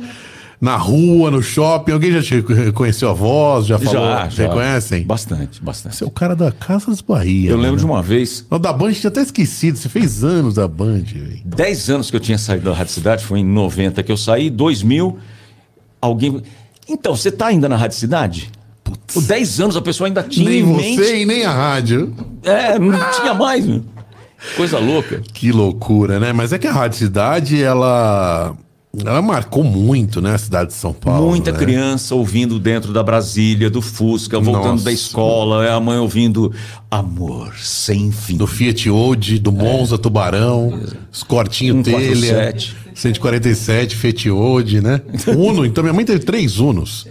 Na rua, no shopping, alguém já te reconheceu a voz? Já falou? já, já. Reconhecem? Bastante, bastante. Você é o cara da Casas Bahia. Eu né, lembro de uma vez, Não, da Band tinha até esquecido. Você fez anos da Band, velho. 10 anos que eu tinha saído da Rádio Cidade, foi em 90 que eu saí, 2000, alguém... Então, você tá ainda na Rádio Cidade? Por 10 anos a pessoa ainda tinha Nem mente... você e nem a rádio. É, não tinha mais, meu. Coisa louca. Que loucura, né? Mas é que a Rádio Cidade, ela. Ela marcou muito, né? A cidade de São Paulo. Muita né? criança ouvindo dentro da Brasília, do Fusca, voltando Nossa. da escola, é a mãe ouvindo Amor Sem Fim. Do Fiat Ode, do Monza Tubarão, Escortinho 147. Telha, 147, Fiat Ode, né? <laughs> Uno, então minha mãe teve três Unos.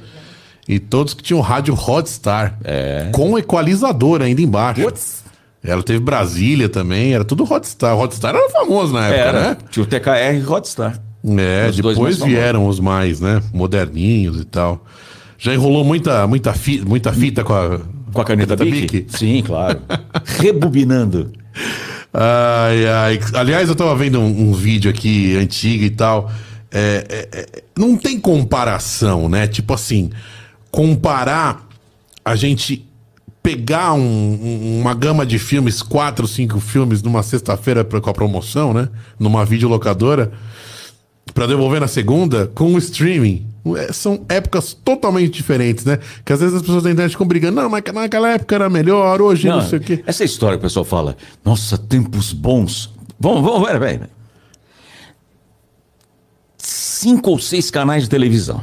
E todos que tinham rádio Rodstar. É. Com equalizador ainda embaixo. Putz. Ela teve Brasília também, era tudo Rodstar. Rodstar era famoso na época, Era, né? tinha o TKR e Rodstar. É, Os depois vieram os mais, né? Moderninhos e tal. Já enrolou muita, muita, fi- muita fita com a Com a caneta, Caneta Bic? Bic? Sim, claro. <laughs> Rebobinando. Ai, ai. Aliás, eu tava vendo um, um vídeo aqui antigo e tal. É, é, é, não tem comparação, né? Tipo assim, comparar a gente pegar um- um- uma gama de filmes, quatro, cinco filmes numa sexta-feira com a promoção, né? Numa videolocadora, pra devolver na segunda, com o streaming. É, São épocas totalmente diferentes, né? Que às vezes as pessoas da internet ficam brigando, não, mas naquela época era melhor, hoje não, Não, sei o quê. Essa história que o pessoal fala, nossa, tempos bons. Vamos, vamos, pera, pera. Cinco ou seis canais de televisão.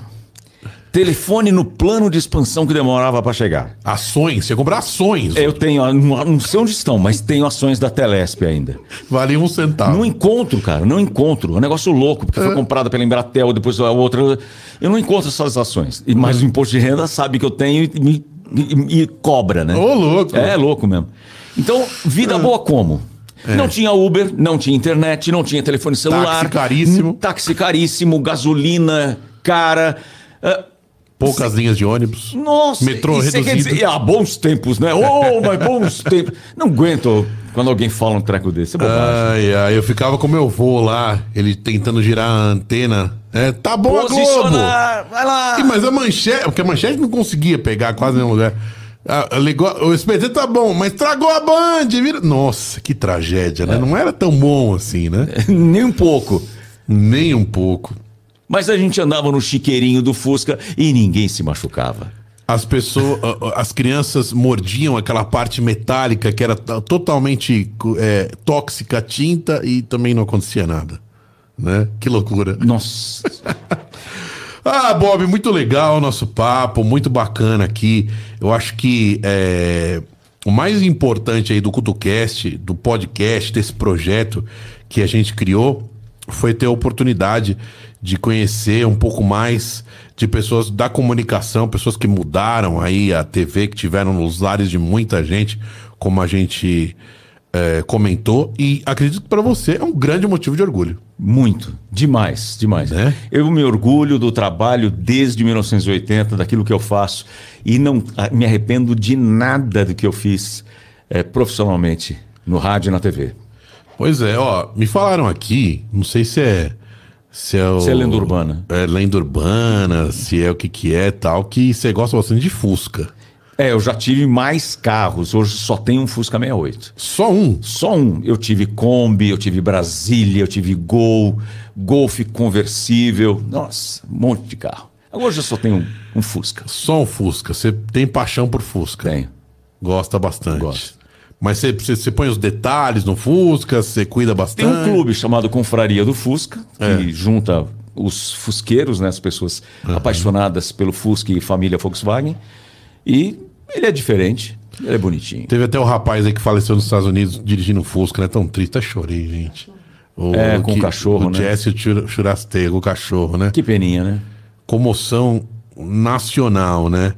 Telefone no plano de expansão que demorava para chegar. Ações, você compra ações. Eu tenho, não não sei onde estão, mas tenho ações da Telesp ainda. Vale um centavo. Não encontro, cara, não encontro. É um negócio louco, porque foi comprada pela Embratel, depois a outra. Eu não encontro essas ações. E- Mas o imposto de renda sabe que eu tenho e me, me cobra, né? Ô, louco. É louco mesmo. Então, vida boa como? Não tinha Uber, não tinha internet, não tinha telefone celular. Táxi caríssimo. Táxi caríssimo, gasolina cara. Ah, Poucas linhas de ônibus. nossa, Metrô e quer reduzido. dizer, ah, bons tempos, né? Oh, mas bons <laughs> tempos. Não aguento quando alguém fala um treco desse. É. Ai, ai, eu ficava com meu vô lá, ele tentando girar a antena. É, tá bom a Globo! Vai lá. Ih, mas a manchete, porque a manchete não conseguia pegar quase nenhum lugar. Ah, ligou, o SBT tá bom, mas tragou a Band, vira... Nossa, que tragédia, É. né? Não era tão bom assim, né? <laughs> Nem um pouco. Nem um pouco. Mas a gente andava no chiqueirinho do Fusca e ninguém se machucava. As pessoas, as crianças mordiam aquela parte metálica que era totalmente é, tóxica, tinta e também não acontecia nada, né? Que loucura. Nossa. <laughs> Ah, Bob, muito legal o nosso papo, muito bacana aqui. Eu acho que é, o mais importante aí do CutoCast, do podcast, desse projeto que a gente criou, foi ter a oportunidade de conhecer um pouco mais de pessoas da comunicação, pessoas que mudaram aí a TV, que tiveram nos lares de muita gente, como a gente é, comentou. E acredito que para você é um grande motivo de orgulho. Muito. Demais, demais. Né? Eu me orgulho do trabalho desde 1980, daquilo que eu faço. E não ah, me arrependo de nada do que eu fiz eh, profissionalmente no rádio e na TV. Pois é, ó, me falaram aqui, não sei se é. Se é, o, Se é lenda urbana. É lenda urbana, se é o que que é tal, que você gosta bastante de Fusca. É, eu já tive mais carros. Hoje só tenho um Fusca 68. Só um. Só um. Eu tive Kombi, eu tive Brasília, eu tive Gol, Golf conversível. Nossa, um monte de carro. Agora eu só tenho um, um Fusca. Só um Fusca. Você tem paixão por Fusca. Tenho. Gosta bastante. Gosto. Mas você, põe os detalhes no Fusca, você cuida bastante. Tem um clube chamado Confraria do Fusca, que junta os fusqueiros, né, as pessoas apaixonadas pelo Fusca e família Volkswagen. E ele é diferente, ele é bonitinho. Teve até o rapaz aí que faleceu nos Estados Unidos dirigindo um Fusca, né? Tão triste, até chorei, gente. O, É, com o cachorro, o né? Jesse Chur- Churastega, o cachorro, né? Que peninha, né? comoção nacional, né?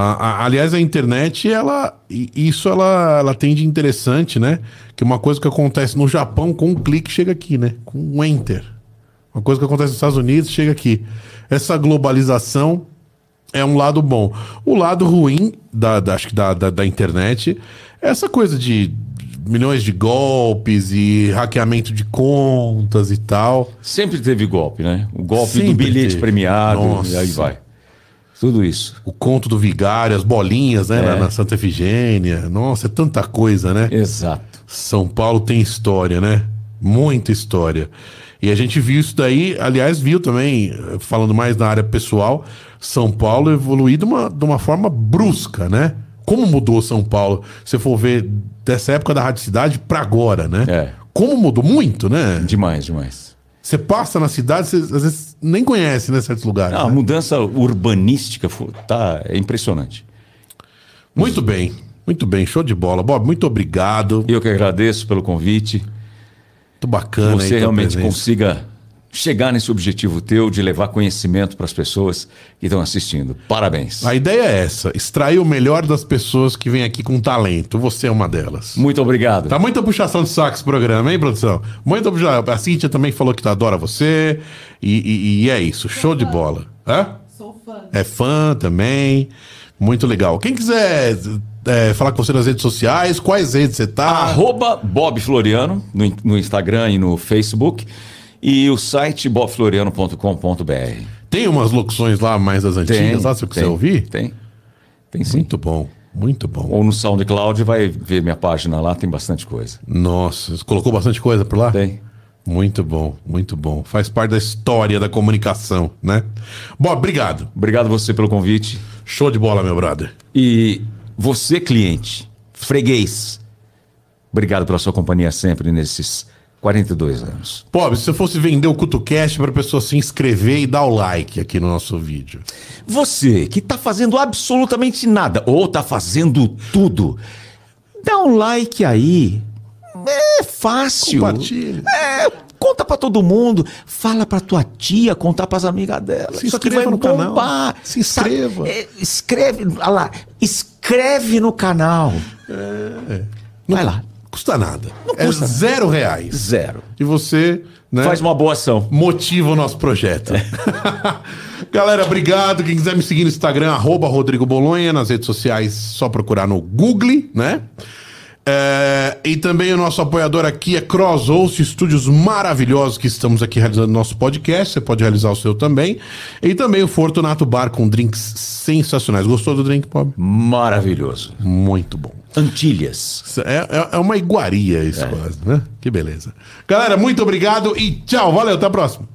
A- a- aliás, a internet, ela, isso ela, ela tem de interessante, né? Que uma coisa que acontece no Japão com um clique chega aqui, né? Com um enter. Uma coisa que acontece nos Estados Unidos chega aqui. Essa globalização é um lado bom. O lado ruim da, da, acho que da, da, da internet é essa coisa de milhões de golpes e hackeamento de contas e tal. Sempre teve golpe, né? O golpe Sempre do bilhete teve. premiado, Nossa. e aí vai. Tudo isso. O conto do vigário, as bolinhas, né? É. Na, na Santa Efigênia. Nossa, é tanta coisa, né? Exato. São Paulo tem história, né? Muita história. E a gente viu isso daí, aliás, viu também, falando mais na área pessoal, São Paulo evoluir de uma, de uma forma brusca, né? Como mudou São Paulo? Se for ver dessa época da Rádio Cidade pra agora, né? É. Como mudou muito, né? Demais, demais. Você passa na cidade, você às vezes nem conhece, né? Certos lugares. Não, a né? mudança urbanística tá, é impressionante. Muito bem, muito bem, show de bola. Bob, muito obrigado. Eu que agradeço pelo convite. Muito bacana. você realmente presença. consiga chegar nesse objetivo teu de levar conhecimento para as pessoas que estão assistindo. Parabéns. A ideia é essa: extrair o melhor das pessoas que vêm aqui com talento. Você é uma delas. Muito obrigado. Tá muita puxação de saco esse programa, hein, produção? Muita puxação. A Cíntia também falou que adora você. E, e- e é isso, show de bola. Hã? Sou fã. É fã também. Muito legal. Quem quiser é, falar com você nas redes sociais, quais redes você tá? Arroba Bob Floriano, no, no Instagram e no Facebook. E o site bobfloriano.com.br. Tem umas locuções lá mais das antigas, lá se você tem, ouvir? Tem. Tem sim. Muito bom, muito bom. Ou no SoundCloud vai ver minha página lá, tem bastante coisa. Nossa, você colocou bastante coisa por lá? Tem. Muito bom, muito bom. Faz parte da história da comunicação, né? Bom, obrigado. Obrigado você pelo convite. Show de bola, meu brother. E você, cliente, freguês, obrigado pela sua companhia sempre nesses 42 anos. Pobre, se você fosse vender o CutoCast para pessoa se inscrever e dar o like aqui no nosso vídeo. Você que está fazendo absolutamente nada ou está fazendo tudo, dá um like aí. É fácil. Compartilha. É, conta pra todo mundo, fala pra tua tia, contar pras amigas dela. Se Isso aqui inscreva vai no canal. bombar. Se inscreva. Sabe? É, escreve, olha lá, escreve no canal. Vai lá, Custa nada. é custa nada. zero reais. zero. E você, né? Faz uma boa ação. motiva o nosso projeto. <laughs> Galera, obrigado. Quem quiser me seguir no Instagram, arroba Rodrigo Bolonha, nas redes sociais, só procurar no Google, né? É, e também o nosso apoiador aqui é CrossHost, estúdios maravilhosos que estamos aqui realizando nosso podcast. Você pode realizar o seu também. E também o Fortunato Bar com drinks sensacionais. Gostou do drink, Bob? Maravilhoso. Muito bom. Antilhas. É, é- é uma iguaria isso, quase, né? Que beleza. Galera, muito obrigado e tchau. Valeu, até a próxima.